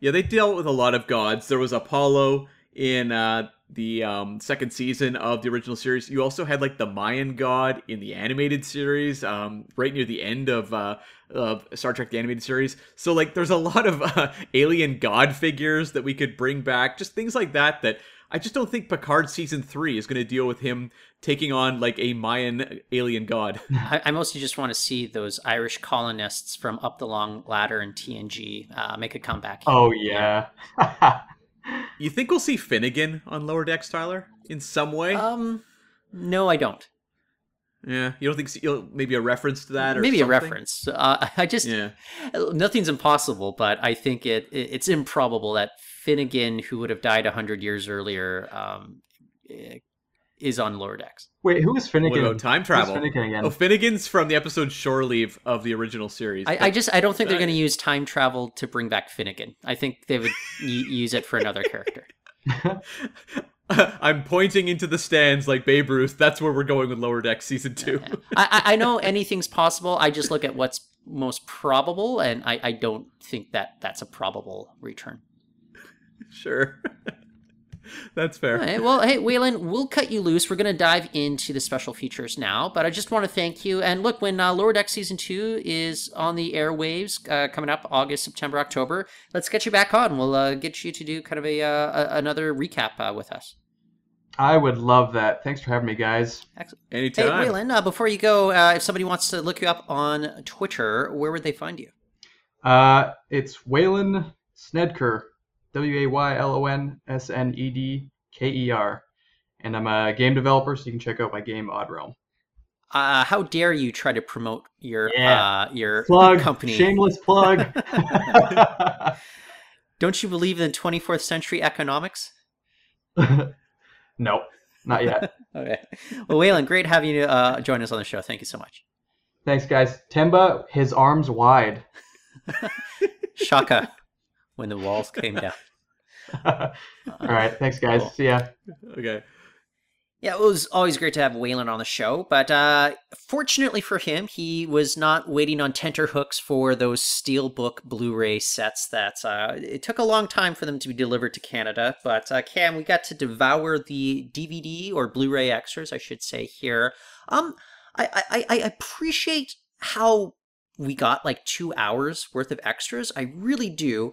yeah they dealt with a lot of gods. There was apollo in uh the um, second season of the original series. You also had like the Mayan god in the animated series, um, right near the end of uh, of Star Trek the animated series. So like, there's a lot of uh, alien god figures that we could bring back, just things like that. That I just don't think Picard season three is going to deal with him taking on like a Mayan alien god.
I, I mostly just want to see those Irish colonists from Up the Long Ladder and TNG uh, make a comeback.
Oh yeah.
You think we'll see Finnegan on Lower Decks, Tyler, in some way?
Um, no, I don't.
Yeah, you don't think you'll maybe a reference to that, or
maybe
something?
a reference. Uh, I just yeah. nothing's impossible, but I think it, it it's improbable that Finnegan, who would have died hundred years earlier, um, eh, is on lower decks.
Wait, who is Finnegan?
What time travel? Finnegan again? Oh, Finnegan's from the episode Shore Leave of the original series.
I, I just I don't think they're going to use time travel to bring back Finnegan. I think they would use it for another character.
I'm pointing into the stands like Babe Ruth. That's where we're going with Lower Deck season two.
I, I know anything's possible. I just look at what's most probable, and I, I don't think that that's a probable return.
Sure. That's fair.
All right. Well, hey, Waylon, we'll cut you loose. We're going to dive into the special features now, but I just want to thank you. And look, when uh, Lower Deck Season 2 is on the airwaves uh, coming up August, September, October, let's get you back on. We'll uh, get you to do kind of a, uh, a another recap uh, with us.
I would love that. Thanks for having me, guys.
Excellent.
Anytime.
Hey, Waylon, uh, before you go, uh, if somebody wants to look you up on Twitter, where would they find you?
Uh, it's Waylon Snedker, W A Y L O N S N E D K E R, and I'm a game developer, so you can check out my game Odd Realm.
Uh, how dare you try to promote your
Yeah.
uh, your
Plug,
company?
shameless plug.
Don't you believe in 24th century economics?
nope, not yet.
Okay. Well, Waylon, great having you uh, join us on the show. Thank you so much.
Thanks, guys. Temba, his arms wide.
Shaka, when the walls came down.
All right, thanks, guys.
Cool.
See ya.
Okay.
Yeah, it was always great to have Waylon on the show, but uh, fortunately for him, he was not waiting on tenterhooks for those Steelbook Blu-ray sets. That uh, it took a long time for them to be delivered to Canada. But uh, Cam, we got to devour the DVD or Blu-ray extras, I should say here. Um, I I, I appreciate how we got like two hours worth of extras. I really do.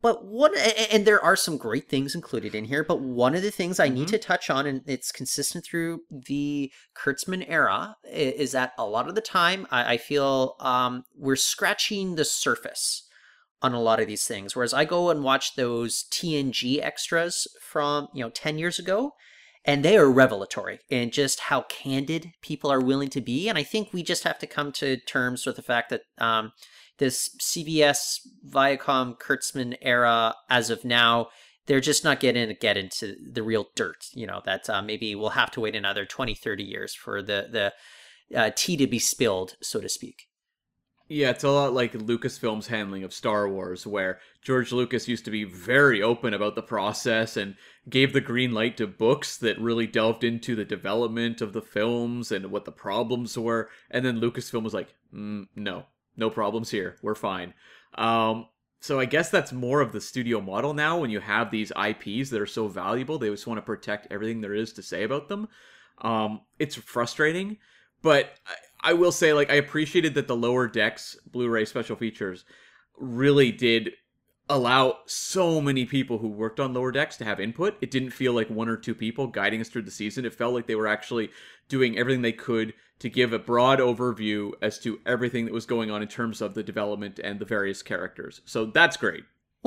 But one, and there are some great things included in here, but one of the things I need to touch on, and it's consistent through the Kurtzman era, is that a lot of the time I, I feel um, we're scratching the surface on a lot of these things. Whereas I go and watch those TNG extras from, you know, 10 years ago, and they are revelatory in just how candid people are willing to be. And I think we just have to come to terms with the fact that um, this CBS Viacom Kurtzman era, as of now, they're just not getting to get into the real dirt. You know that uh, maybe we'll have to wait another 20, 30 years for the the uh, tea to be spilled, so to speak.
Yeah, it's a lot like Lucasfilm's handling of Star Wars, where George Lucas used to be very open about the process and gave the green light to books that really delved into the development of the films and what the problems were. And then Lucasfilm was like, mm, no, no problems here. We're fine. Um, so I guess that's more of the studio model now when you have these IPs that are so valuable, they just want to protect everything there is to say about them. Um, it's frustrating, but I, I will say, like, I appreciated that the lower decks Blu-ray special features really did allow so many people who worked on lower decks to have input. It didn't feel like one or two people guiding us through the season. It felt like they were actually doing everything they could to give a broad overview as to everything that was going on in terms of the development and the various characters. So that's great.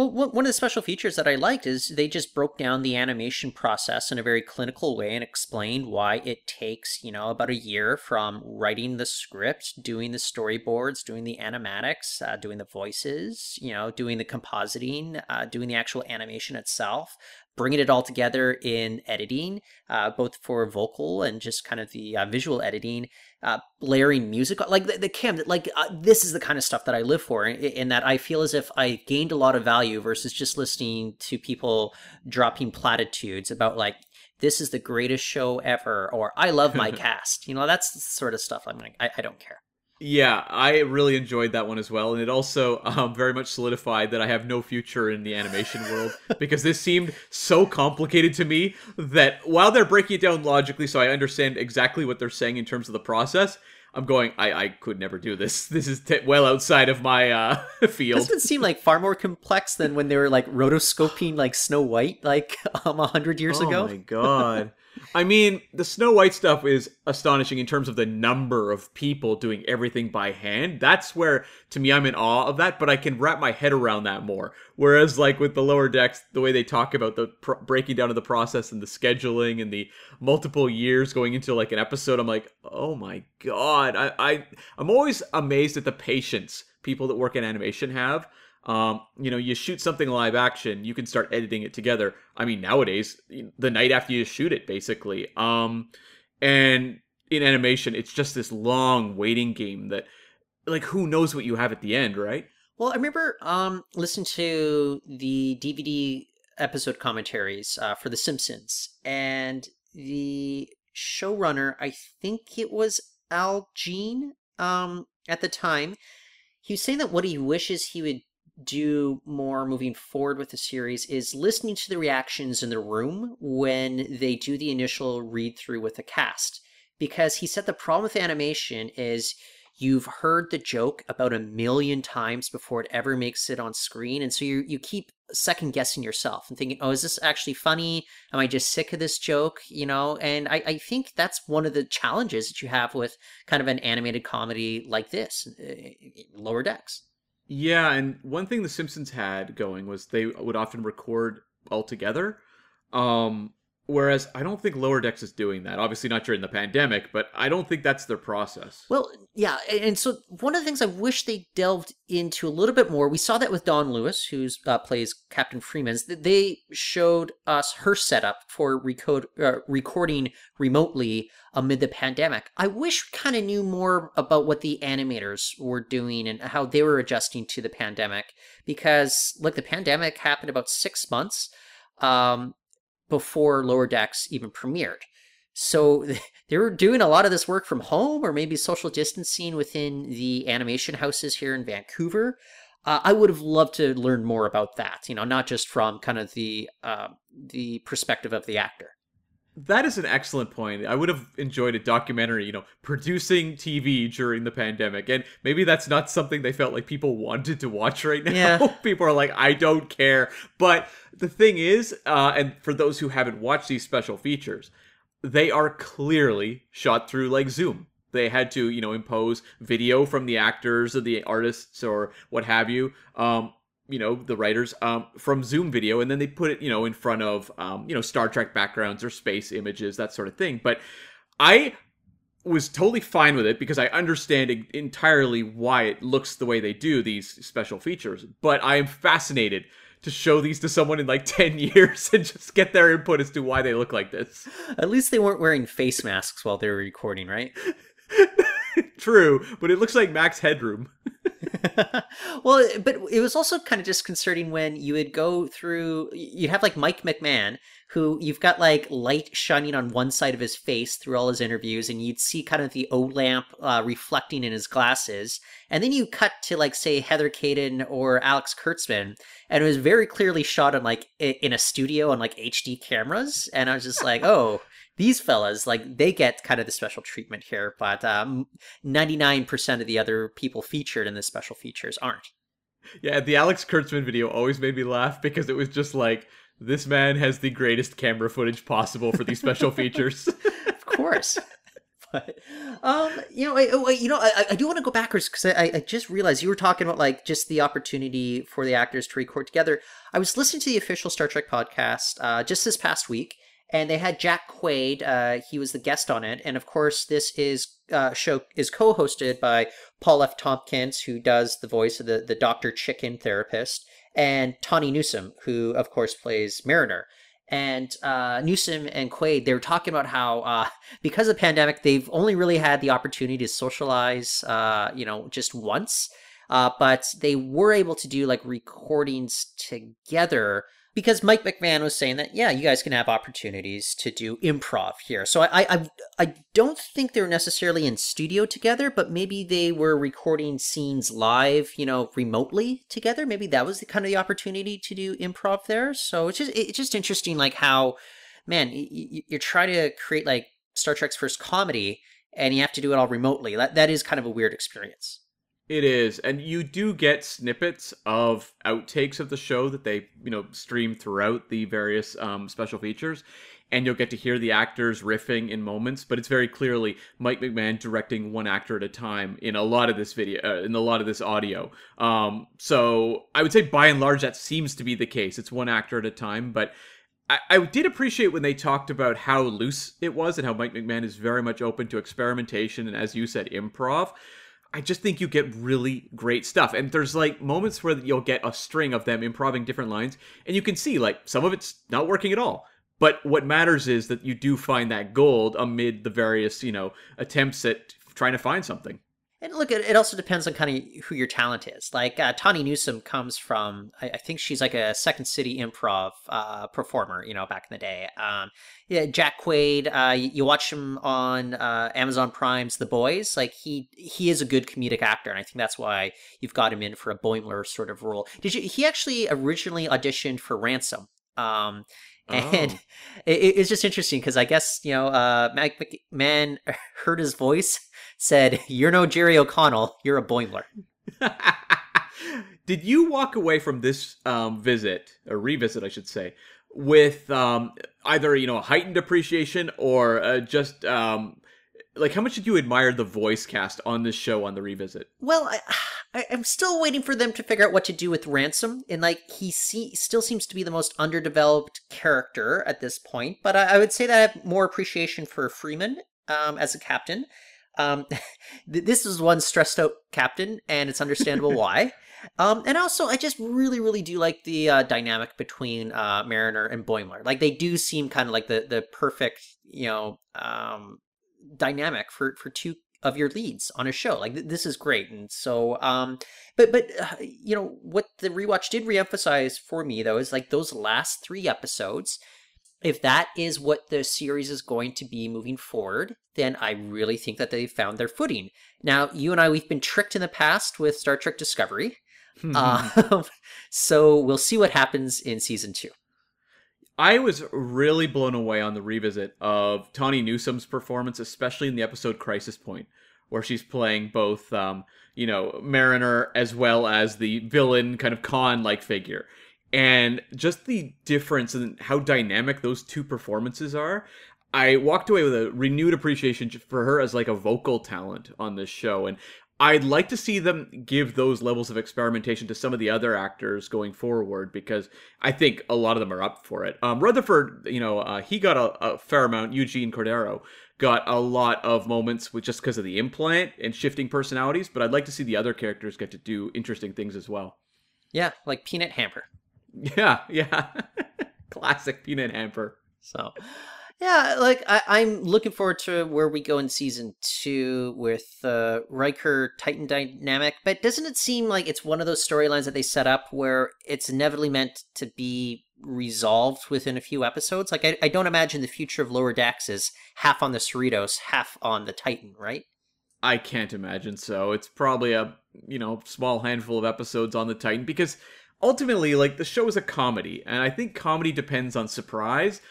Well, one of the special features that I liked is they just broke down the animation process in a very clinical way and explained why it takes, you know, about a year from writing the script, doing the storyboards, doing the animatics, uh, doing the voices, you know, doing the compositing, uh, doing the actual animation itself, bringing it all together in editing, uh, both for vocal and just kind of the uh, visual editing, uh, layering music, like the, the cam, like uh, this is the kind of stuff that I live for, in, in that I feel as if I gained a lot of value versus just listening to people dropping platitudes about like this is the greatest show ever or I love my cast. You know, that's the sort of stuff I'm like, I, I don't care.
Yeah, I really enjoyed that one as well, and it also um, very much solidified that I have no future in the animation world because this seemed so complicated to me that while they're breaking it down logically, so I understand exactly what they're saying in terms of the process, I'm going, I, I could never do this. This is t- well outside of my uh, field.
Doesn't it seem like far more complex than when they were like rotoscoping like Snow White like um a hundred years
oh
ago?
Oh my god. I mean, the Snow White stuff is astonishing in terms of the number of people doing everything by hand. That's where, to me, I'm in awe of that, but I can wrap my head around that more. Whereas, like with the lower decks, the way they talk about the breaking down of the process and the scheduling and the multiple years going into like an episode, I'm like, oh my god. I, I I'm always amazed at the patience people that work in animation have um, you know, you shoot something live action, you can start editing it together. I mean, nowadays, the night after you shoot it, basically. Um, and in animation, it's just this long waiting game that, like, who knows what you have at the end, right?
Well, I remember um listening to the DVD episode commentaries uh, for The Simpsons, and the showrunner, I think it was Al Jean, um, at the time, he was saying that what he wishes he would do more moving forward with the series is listening to the reactions in the room when they do the initial read through with the cast. Because he said the problem with animation is you've heard the joke about a million times before it ever makes it on screen and so you you keep second guessing yourself and thinking, oh, is this actually funny? Am I just sick of this joke? You know, and I, I think that's one of the challenges that you have with kind of an animated comedy like this, uh, Lower Decks.
Yeah, and one thing The Simpsons had going was they would often record all together. Um, Whereas I don't think Lower Decks is doing that. Obviously, not during the pandemic, but I don't think that's their process.
Well, yeah, and so one of the things I wish they delved into a little bit more. We saw that with Dawnn Lewis, who uh, plays Captain Freeman's. They showed us her setup for recode, uh, recording remotely amid the pandemic. I wish we kind of knew more about what the animators were doing and how they were adjusting to the pandemic, because like the pandemic happened about six months. Um, before Lower Decks even premiered. So they were doing a lot of this work from home or maybe social distancing within the animation houses here in Vancouver. Uh, I would have loved to learn more about that, you know, not just from kind of the uh, the perspective of the actor.
That is an excellent point. I would have enjoyed a documentary, you know, producing TV during the pandemic. And maybe that's not something they felt like people wanted to watch right now.
Yeah.
people are like, I don't care. But the thing is, uh, and for those who haven't watched these special features, they are clearly shot through like Zoom. They had to, you know, impose video from the actors or the artists or what have you. Um, you know the writers um, from zoom video and then they put it you know in front of um, you know star trek backgrounds or space images that sort of thing. But i was totally fine with it because i understand entirely why it looks the way they do these special features. But i am fascinated to show these to someone in like 10 years and just get their input as to why they look like this.
At least they weren't wearing face masks while they were recording right?
True but it looks like max headroom
well, but it was also kind of disconcerting when you would go through, you'd have like Mike McMahan, who you've got like light shining on one side of his face through all his interviews, and you'd see kind of the O lamp uh, reflecting in his glasses. And then you cut to like, say, Heather Kadin or Alex Kurtzman, and it was very clearly shot on like in a studio on like HD cameras. And I was just like, oh, these fellas like they get kind of the special treatment here but um, 99% of the other people featured in the special features aren't.
Yeah the alex kurtzman video always made me laugh because it was just like this man has the greatest camera footage possible for these special features.
Of course. But um you know I, you know i, I do want to go backwards because I, I just realized you were talking about like just the opportunity for the actors to record together. I was listening to the official star trek podcast uh, just this past week and they had Jack Quaid. Uh, he was the guest on it, and of course, this is uh, show is co-hosted by Paul F. Tompkins, who does the voice of the the Doctor Chicken therapist, and Tawny Newsom, who of course plays Mariner. And uh, Newsom and Quaid, they were talking about how uh, because of the pandemic, they've only really had the opportunity to socialize, uh, you know, just once. Uh, but they were able to do like recordings together because Mike McMahan was saying that yeah, you guys can have opportunities to do improv here. So I I I don't think they're necessarily in studio together, but maybe they were recording scenes live, you know, remotely together. Maybe that was the kind of the opportunity to do improv there. So it's just it's just interesting, like how man you're trying to create like Star Trek's first comedy, and you have to do it all remotely. That that is kind of a weird experience.
It is, and you do get snippets of outtakes of the show that they, you know, stream throughout the various um, special features, and you'll get to hear the actors riffing in moments. But it's very clearly Mike McMahan directing one actor at a time in a lot of this video, uh, in a lot of this audio. Um, so I would say by and large that seems to be the case. It's one actor at a time, but I, I did appreciate when they talked about how loose it was and how Mike McMahan is very much open to experimentation and, as you said, improv. I just think you get really great stuff. And there's like moments where you'll get a string of them improving different lines, and you can see like some of it's not working at all. But what matters is that you do find that gold amid the various, you know, attempts at trying to find something.
And look, it also depends on kind of who your talent is. Like uh, Tawny Newsom comes from, I, I, think she's like a Second City improv uh, performer, you know, back in the day. Um, yeah, Jack Quaid, uh, you, you, watch him on uh, Amazon Prime's The Boys. Like he he is a good comedic actor, and I think that's why you've got him in for a Boimler sort of role. Did you? He actually originally auditioned for Ransom. Um, and oh. it, it's just interesting because I guess you know, uh, Mike McMahan heard his voice, said, "You're no Jerry O'Connell. You're a Boimler."
Did you walk away from this um, visit or revisit, I should say, with um, either you know a heightened appreciation or uh, just um, like how much did you admire the voice cast on this show on the revisit?
Well, I, I, I'm still waiting for them to figure out what to do with Ransom, and like he see, still seems to be the most underdeveloped character at this point. But I, I would say that I have more appreciation for Freeman um, as a captain. Um, th- this is one stressed out captain, and it's understandable why. Um, and also, I just really, really do like the uh, dynamic between uh, Mariner and Boimler. Like they do seem kind of like the the perfect, you know, um, dynamic for for two of your leads on a show. Like th- this is great, and so, um, but but uh, you know what the rewatch did reemphasize for me though is like those last three episodes. If that is what the series is going to be moving forward, then I really think that they've found their footing. Now, you and I, we've been tricked in the past with Star Trek Discovery. um, so we'll see what happens in season two.
I was really blown away on the revisit of Tawny Newsom's performance, especially in the episode Crisis Point, where she's playing both, um, you know, Mariner as well as the villain kind of Khan like figure. And just the difference in how dynamic those two performances are. I walked away with a renewed appreciation for her as like a vocal talent on this show. And I'd like to see them give those levels of experimentation to some of the other actors going forward because I think a lot of them are up for it. Um, Rutherford, you know, uh, he got a, a, fair amount. Eugene Cordero got a lot of moments with just because of the implant and shifting personalities, but I'd like to see the other characters get to do interesting things as well.
Yeah, like Peanut Hamper.
Yeah, yeah. Classic Peanut Hamper.
So, yeah, like I, am looking forward to where we go in season two with uh, Riker Titan dynamic. But doesn't it seem like it's one of those storylines that they set up where it's inevitably meant to be resolved within a few episodes? Like I, I don't imagine the future of Lower Decks is half on the Cerritos, half on the Titan, right?
I can't imagine so. It's probably a you know small handful of episodes on the Titan because ultimately, like the show is a comedy, and I think comedy depends on surprise.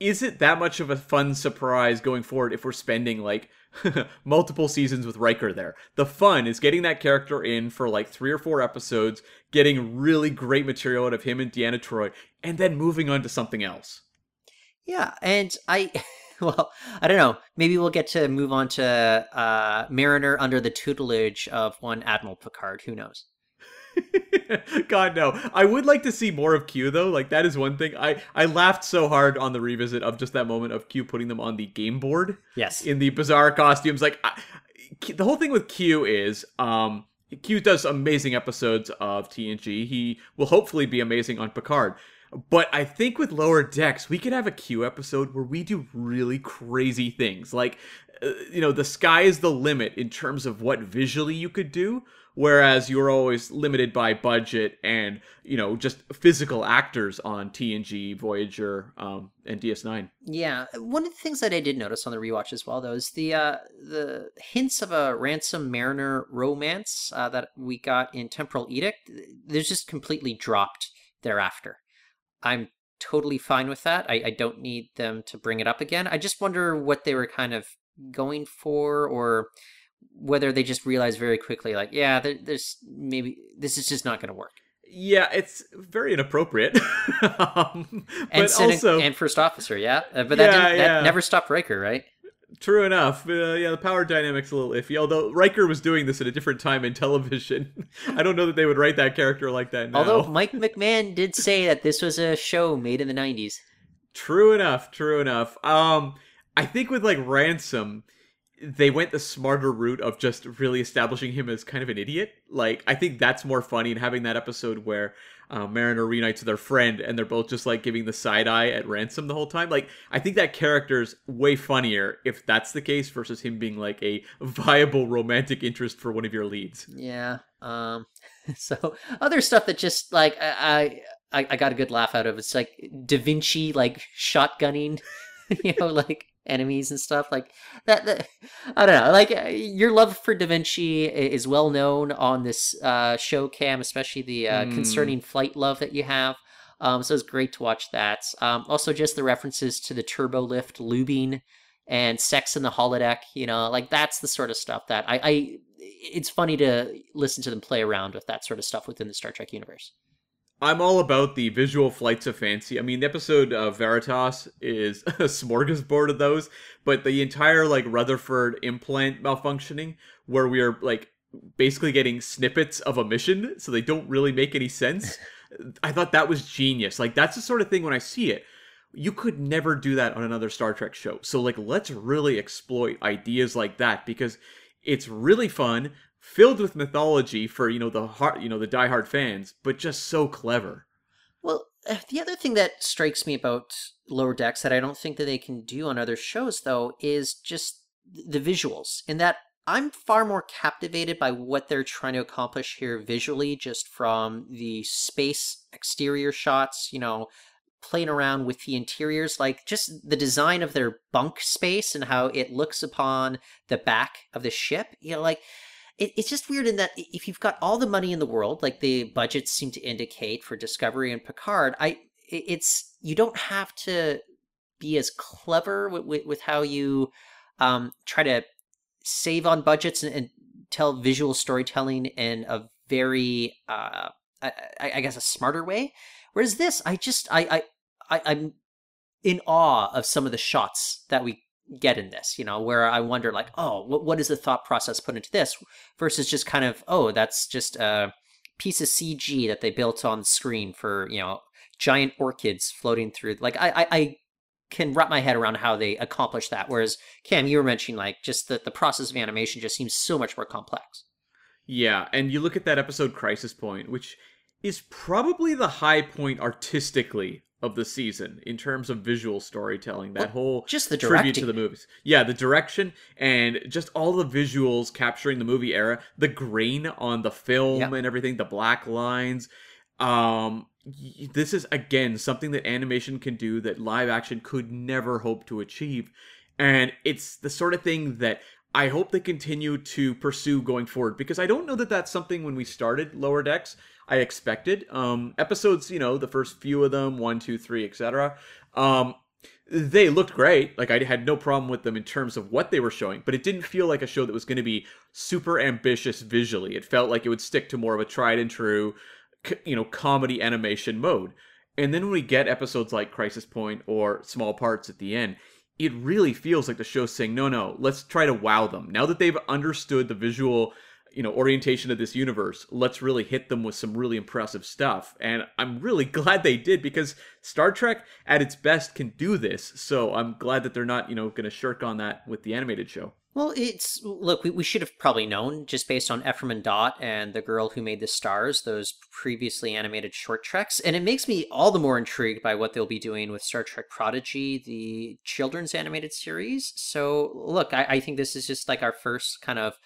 Is it that much of a fun surprise going forward if we're spending like multiple seasons with Riker there? The fun is getting that character in for like three or four episodes, getting really great material out of him and Deanna Troi, and then moving on to something else.
Yeah, and I. well, I don't know. Maybe we'll get to move on to uh, Mariner under the tutelage of one Admiral Picard. Who knows?
God no. I would like to see more of Q though. Like that is one thing. I I laughed so hard on the revisit of just that moment of Q putting them on the game board.
Yes.
In the bizarre costumes. Like I, the whole thing with Q is um Q does amazing episodes of TNG. He will hopefully be amazing on Picard. But I think with Lower Decks, we could have a Q episode where we do really crazy things. Like, uh, you know, the sky is the limit in terms of what visually you could do whereas you're always limited by budget and you know just physical actors on TNG, Voyager, um, and DS9.
Yeah, one of the things that I did notice on the rewatch as well, though, is the uh, the hints of a ransom mariner romance uh, that we got in Temporal Edict. They're just completely dropped thereafter. I'm totally fine with that. I, I don't need them to bring it up again. I just wonder what they were kind of going for, or whether they just realize very quickly, like, yeah, there, there's maybe this is just not going to work.
Yeah, it's very inappropriate. um,
and
also,
and first officer, yeah, uh, but that, yeah, that never stopped Riker, right?
True enough. Uh, yeah, the power dynamics a little iffy. Although Riker was doing this at a different time in television, I don't know that they would write that character like that now.
Although Mike McMahan did say that this was a show made in the '90s.
True enough. True enough. Um, I think with like Ransom, they went the smarter route of just really establishing him as kind of an idiot. Like, I think that's more funny and having that episode where uh, Mariner reunites with their friend and they're both just like giving the side eye at Ransom the whole time. Like, I think that character's way funnier if that's the case versus him being like a viable romantic interest for one of your leads.
Yeah. Um. So other stuff that just like I I I got a good laugh out of. It's like Da Vinci like shotgunning, you know, like enemies and stuff like that, that i don't know like uh, your love for da vinci is well known on this uh, show cam especially the uh, mm. concerning flight love that you have um, so it's great to watch that um, also just the references to the turbo lift lubing and sex in the holodeck. You know, like that's the sort of stuff that I, I it's funny to listen to them play around with that sort of stuff within the Star Trek universe.
I'm all about the visual flights of fancy. I mean, the episode of Veritas is a smorgasbord of those, but the entire like Rutherford implant malfunctioning, where we are like basically getting snippets of a mission, so they don't really make any sense. I thought that was genius. Like that's the sort of thing when I see it, you could never do that on another Star Trek show. So like let's really exploit ideas like that because it's really fun filled with mythology for you know the heart you know the diehard fans, but just so clever.
Well, the other thing that strikes me about Lower Decks that I don't think that they can do on other shows though is just the visuals. In that I'm far more captivated by what they're trying to accomplish here visually, just from the space exterior shots, you know, playing around with the interiors, like just the design of their bunk space and how it looks upon the back of the ship. You know, like it, it's just weird in that if you've got all the money in the world, like the budgets seem to indicate for Discovery and Picard, I it's you don't have to be as clever with, with, with how you um, try to save on budgets and, and, tell visual storytelling in a very uh, I, I, guess a smarter way. Whereas this, I just I, I I I'm in awe of some of the shots that we get in this, you know, where I wonder like, oh, what, what is the thought process put into this versus just kind of, oh, that's just a piece of CG that they built on screen for, you know, giant orchids floating through. Like I, I, I can wrap my head around how they accomplish that. Whereas Cam, you were mentioning like just that the process of animation just seems so much more complex.
Yeah, and you look at that episode Crisis Point, which is probably the high point artistically of the season in terms of visual storytelling. That well, whole
just the
tribute
directing.
to the movies. Yeah, the direction and just all the visuals capturing the movie era, the grain on the film yep. and everything, the black lines. Um this is again something that animation can do that live action could never hope to achieve. And it's the sort of thing that I hope they continue to pursue going forward because I don't know that that's something when we started Lower Decks I expected. Um, episodes, you know, the first few of them, one, two, three, etc. Um, they looked great. Like I had no problem with them in terms of what they were showing, but it didn't feel like a show that was going to be super ambitious visually. It felt like it would stick to more of a tried and true, you know, comedy animation mode. And then when we get episodes like Crisis Point or Small Parts at the end, it really feels like the show's saying, no, no, let's try to wow them. Now that they've understood the visual you know orientation of this universe let's really hit them with some really impressive stuff. And i'm really glad they did because star trek at its best can do this. So i'm glad that they're not you know going to shirk on that with the animated show
well it's look we, we should have probably known just based on ephraim and dot and the girl who made the stars those previously animated short treks and it makes me all the more intrigued by what they'll be doing with star trek prodigy the children's animated series so look i, I think this is just like our first kind of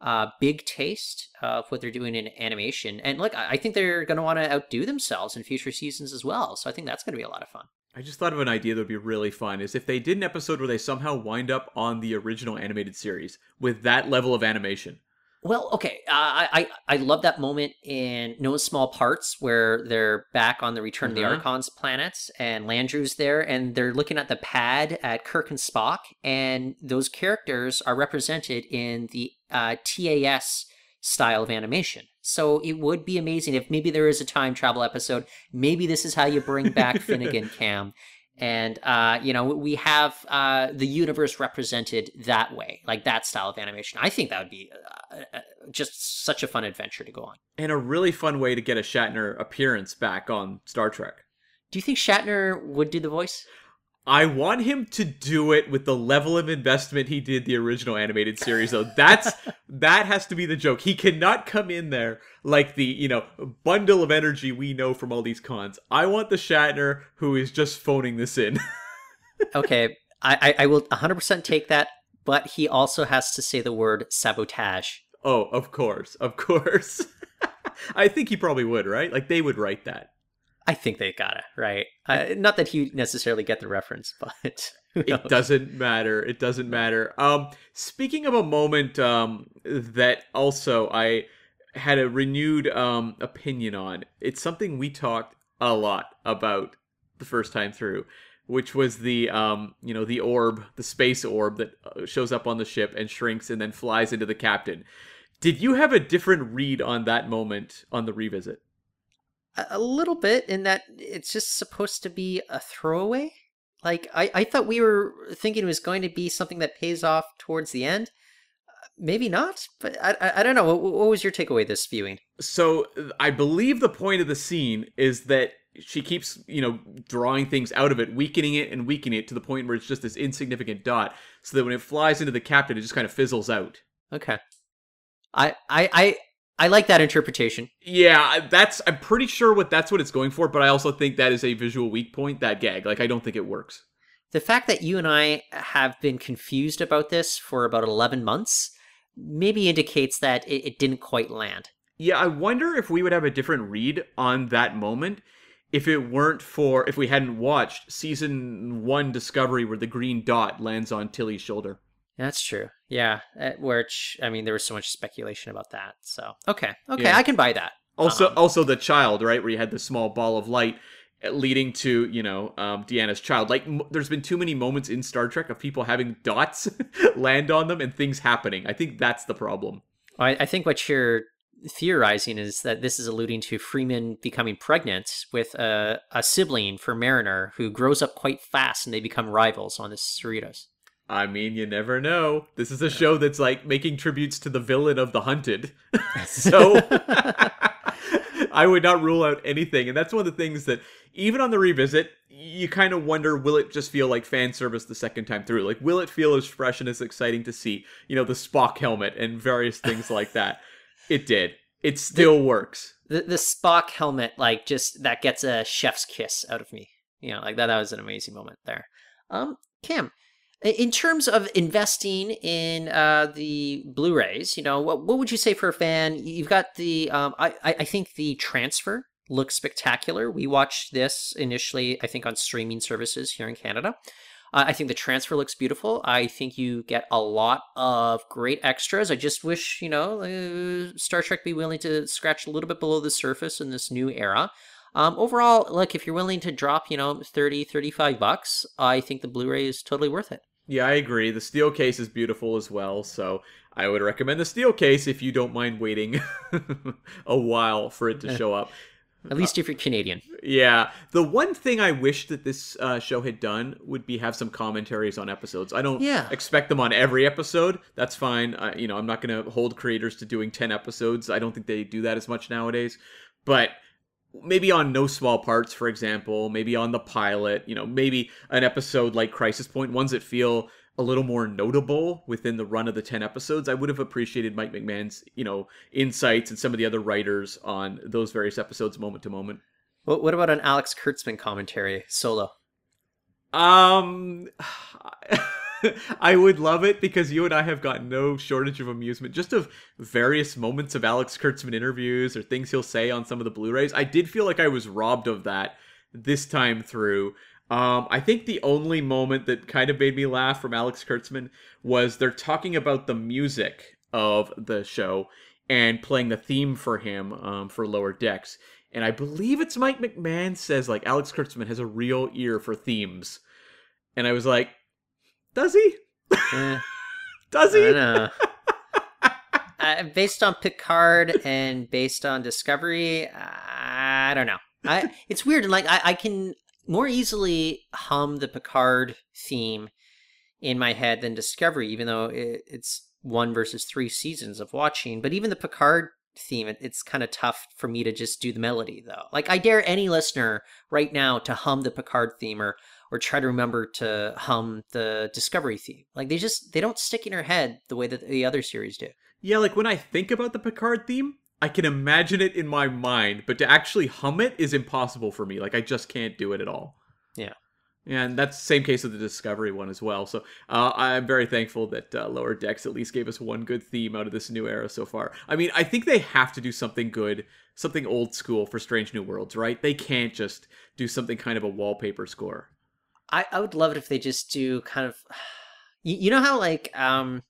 uh, big taste of what they're doing in animation. And look, I think they're going to want to outdo themselves in future seasons as well. So I think that's going to be a lot of fun.
I just thought of an idea that would be really fun is if they did an episode where they somehow wind up on the original animated series with that level of animation.
Well, okay, uh, I I love that moment in No Small Parts where they're back on the Return mm-hmm. of the uh-huh. Archons planets and Landru's there and they're looking at the pad at Kirk and Spock and those characters are represented in the uh, TAS style of animation. So it would be amazing if maybe there is a time travel episode. Maybe this is how you bring back Finnegan Cam. And uh, you know we have uh, the universe represented that way like that style of animation. I think that would be uh, uh, just such a fun adventure to go on.
And a really fun way to get a shatner appearance back on star trek.
Do you think shatner would do the voice
I want him to do it with the level of investment he did the original animated series though. That's that has to be the joke. He cannot come in there like the, you know, bundle of energy we know from all these cons. I want the Shatner who is just phoning this in.
okay, I, I will 100% take that, but he also has to say the word sabotage.
Oh, of course. Of course. I think he probably would, right? Like they would write that.
I think they got it right. Uh, not that he necessarily get the reference, but
it doesn't matter. It doesn't matter. Um, speaking of a moment um, that also I had a renewed um, opinion on. It's something we talked a lot about the first time through, which was the um, you know, the orb, the space orb that uh, shows up on the ship and shrinks and then flies into the captain. Did you have a different read on that moment on the revisit?
A, little bit in that it's just supposed to be a throwaway. Like I, I thought we were thinking it was going to be something that pays off towards the end. Uh, Maybe not, but I, I, I don't know. What, what was your takeaway this viewing?
So I believe the point of the scene is that she keeps, you know, drawing things out of it, weakening it and weakening it to the point where it's just this insignificant dot, so that when it flies into the captain, it just kind of fizzles out.
Okay, I, I, I, I like that interpretation.
Yeah, that's. I'm pretty sure what that's what it's going for, but I also think that is a visual weak point. That gag, like, I don't think it works.
The fact that you and I have been confused about this for about eleven months maybe indicates that it, it didn't quite land.
Yeah, I wonder if we would have a different read on that moment if it weren't for if we hadn't watched season one Discovery where the green dot lands on Tilly's shoulder.
That's true. Yeah, which I mean, there was so much speculation about that. So okay, okay,
Yeah.
I can buy that.
Also,
Um,
also the child, right, where you had the small ball of light uh, leading to you know um, Deanna's child. Like, m- there's been too many moments in Star Trek of people having dots land on them and things happening. I think that's the problem.
I, I think what you're theorizing is that this is alluding to Freeman becoming pregnant with a, a sibling for Mariner who grows up quite fast and they become rivals on the Cerritos.
I mean, you never know. This is a show that's like making tributes to the villain of The Hunted. so I would not rule out anything. And that's one of the things that, even on the revisit, you kind of wonder will it just feel like fan service the second time through? Like, will it feel as fresh and as exciting to see, you know, the Spock helmet and various things like that? It did. It still works.
The the Spock helmet, like just that gets a chef's kiss out of me. You know, like that. That was an amazing moment there. Um, Cam, in terms of investing in uh the Blu-rays, you know, what what would you say for a fan? You've got the um, I I think the transfer looks spectacular. We watched this initially, I think, on streaming services here in Canada. Uh, I think the transfer looks beautiful. I think you get a lot of great extras. I just wish, you know, uh, Star Trek be willing to scratch a little bit below the surface in this new era. Um, overall, like if you're willing to drop, you know, 30, 35 bucks, I think the Blu-ray is totally worth it.
Yeah, I agree. The steel case is beautiful as well, so I would recommend the steel case if you don't mind waiting a while for it to show up.
At least if you're Canadian.
Yeah, the one thing I wish that this uh, show had done would be have some commentaries on episodes. I don't
Yeah.
expect them on every episode. That's fine. I, you know, I'm not going to hold creators to doing 10 episodes. I don't think they do that as much nowadays. But maybe on no small parts, for example, maybe on the pilot, you know, maybe an episode like Crisis Point, ones that feel a little more notable within the run of the 10 episodes. I would have appreciated Mike McMahan's, you know, insights and some of the other writers on those various episodes moment to moment.
What, what about an Alex Kurtzman commentary solo?
Um, I would love it because you and I have got no shortage of amusement, just of various moments of Alex Kurtzman interviews or things he'll say on some of the Blu-rays. I did feel like I was robbed of that this time through. Um, I think the only moment that kind of made me laugh from Alex Kurtzman was they're talking about the music of the show and playing the theme for him um, for Lower Decks. And I believe it's Mike McMahan says like Alex Kurtzman has a real ear for themes. And I was like, does he?
Eh,
Does
I
he?
don't know. uh, based on Picard and based on Discovery, I don't know. I it's weird. Like I, I can more easily hum the Picard theme in my head than Discovery, even though it, it's one versus three seasons of watching. But even the Picard theme, it, it's kind of tough for me to just do the melody though. Like I dare any listener right now to hum the Picard theme or or try to remember to hum the Discovery theme. Like they just they don't stick in your head the way that the other series do.
Yeah, like when I think about the Picard theme, I can imagine it in my mind, but to actually hum it is impossible for me. Like I just can't do it at all.
Yeah.
And that's the same case with the Discovery one as well. So uh, I'm very thankful that uh, Lower Decks at least gave us one good theme out of this new era so far. I mean, I think they have to do something good, something old school for Strange New Worlds, right? They can't just do something kind of a wallpaper score.
I, I would love it if they just do kind of you, you know how like um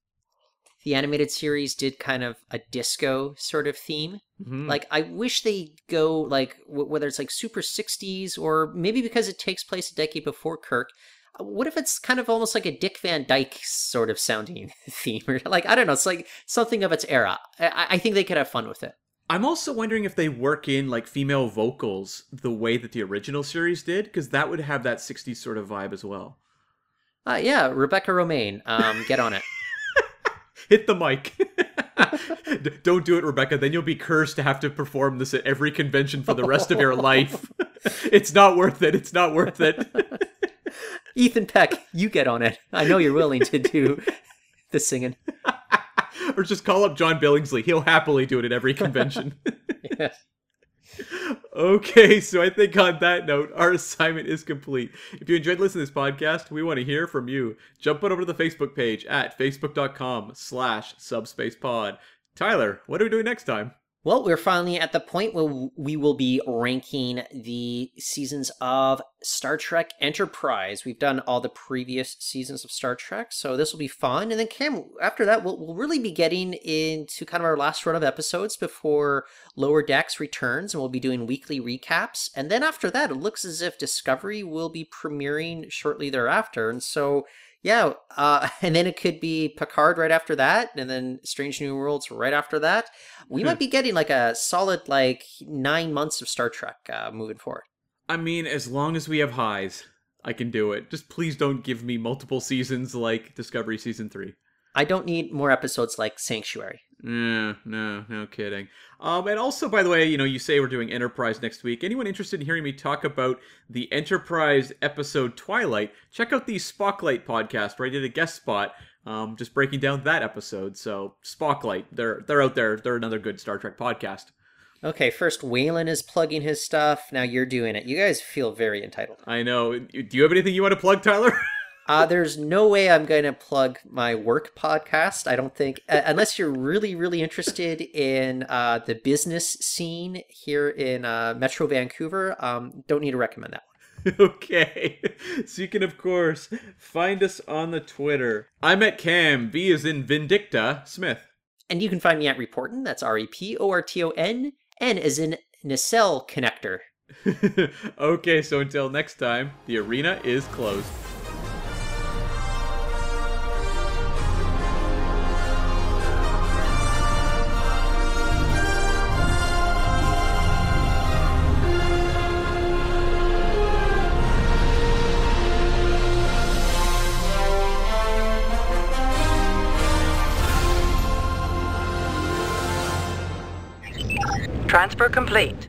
the animated series did kind of a disco sort of theme.
Mhm.
Like I wish they go like w- whether it's like super 60s or maybe because it takes place a decade before Kirk. uh, What if it's kind of almost like a Dick Van Dyke sort of sounding theme, or like I don't know, it's like something of its era. I, I think they could have fun with it.
I'm also wondering if they work in like female vocals the way that the original series did, because that would have that 60s sort of vibe as well.
Uh, yeah, Rebecca Romijn, um, get on it.
Hit the mic. Don't do it, Rebecca. Then you'll be cursed to have to perform this at every convention for the rest of your life. it's not worth it. It's not worth it.
Ethan Peck, you get on it. I know you're willing to do the singing.
or just call up John Billingsley. He'll happily do it at every convention.
Yes.
Okay, so I think on that note, our assignment is complete. If you enjoyed listening to this podcast, we want to hear from you. Jump on over to the Facebook page at facebook.com slash subspacepod. Tyler, what are we doing next time?
Well, we're finally at the point where we will be ranking the seasons of Star Trek Enterprise. We've done all the previous seasons of Star Trek, so this will be fun. And then, Cam, after that, we'll, we'll really be getting into kind of our last run of episodes before Lower Decks returns, and we'll be doing weekly recaps. And then after that, it looks as if Discovery will be premiering shortly thereafter. And so, yeah, uh, and then it could be Picard right after that, and then Strange New Worlds right after that. We might be getting like a solid like nine months of Star Trek uh, moving forward.
I mean, as long as we have highs, I can do it. Just please don't give me multiple seasons like Discovery Season 3.
I don't need more episodes like Sanctuary.
No, no, no kidding. Um, and also, by the way, you know, you say we're doing Enterprise next week. Anyone interested in hearing me talk about the Enterprise episode Twilight? Check out the Spocklight podcast where I did a guest spot, um, just breaking down that episode. So Spocklight, they're they're out there. They're another good Star Trek podcast.
Okay, first Waylon is plugging his stuff. Now you're doing it. You guys feel very entitled.
I know. Do you have anything you want to plug, Tyler?
Uh, there's no way I'm going to plug my work podcast. I don't think, uh, unless you're really, really interested in uh, the business scene here in uh, Metro Vancouver. Um, don't need to recommend that one.
okay. So you can, of course, find us on the Twitter. I'm at Cam. V is in Vindicta Smith.
And you can find me at Reporton. That's R E P O R T O N. N is in nacelle connector.
okay, so until next time, the arena is closed.
Transfer complete.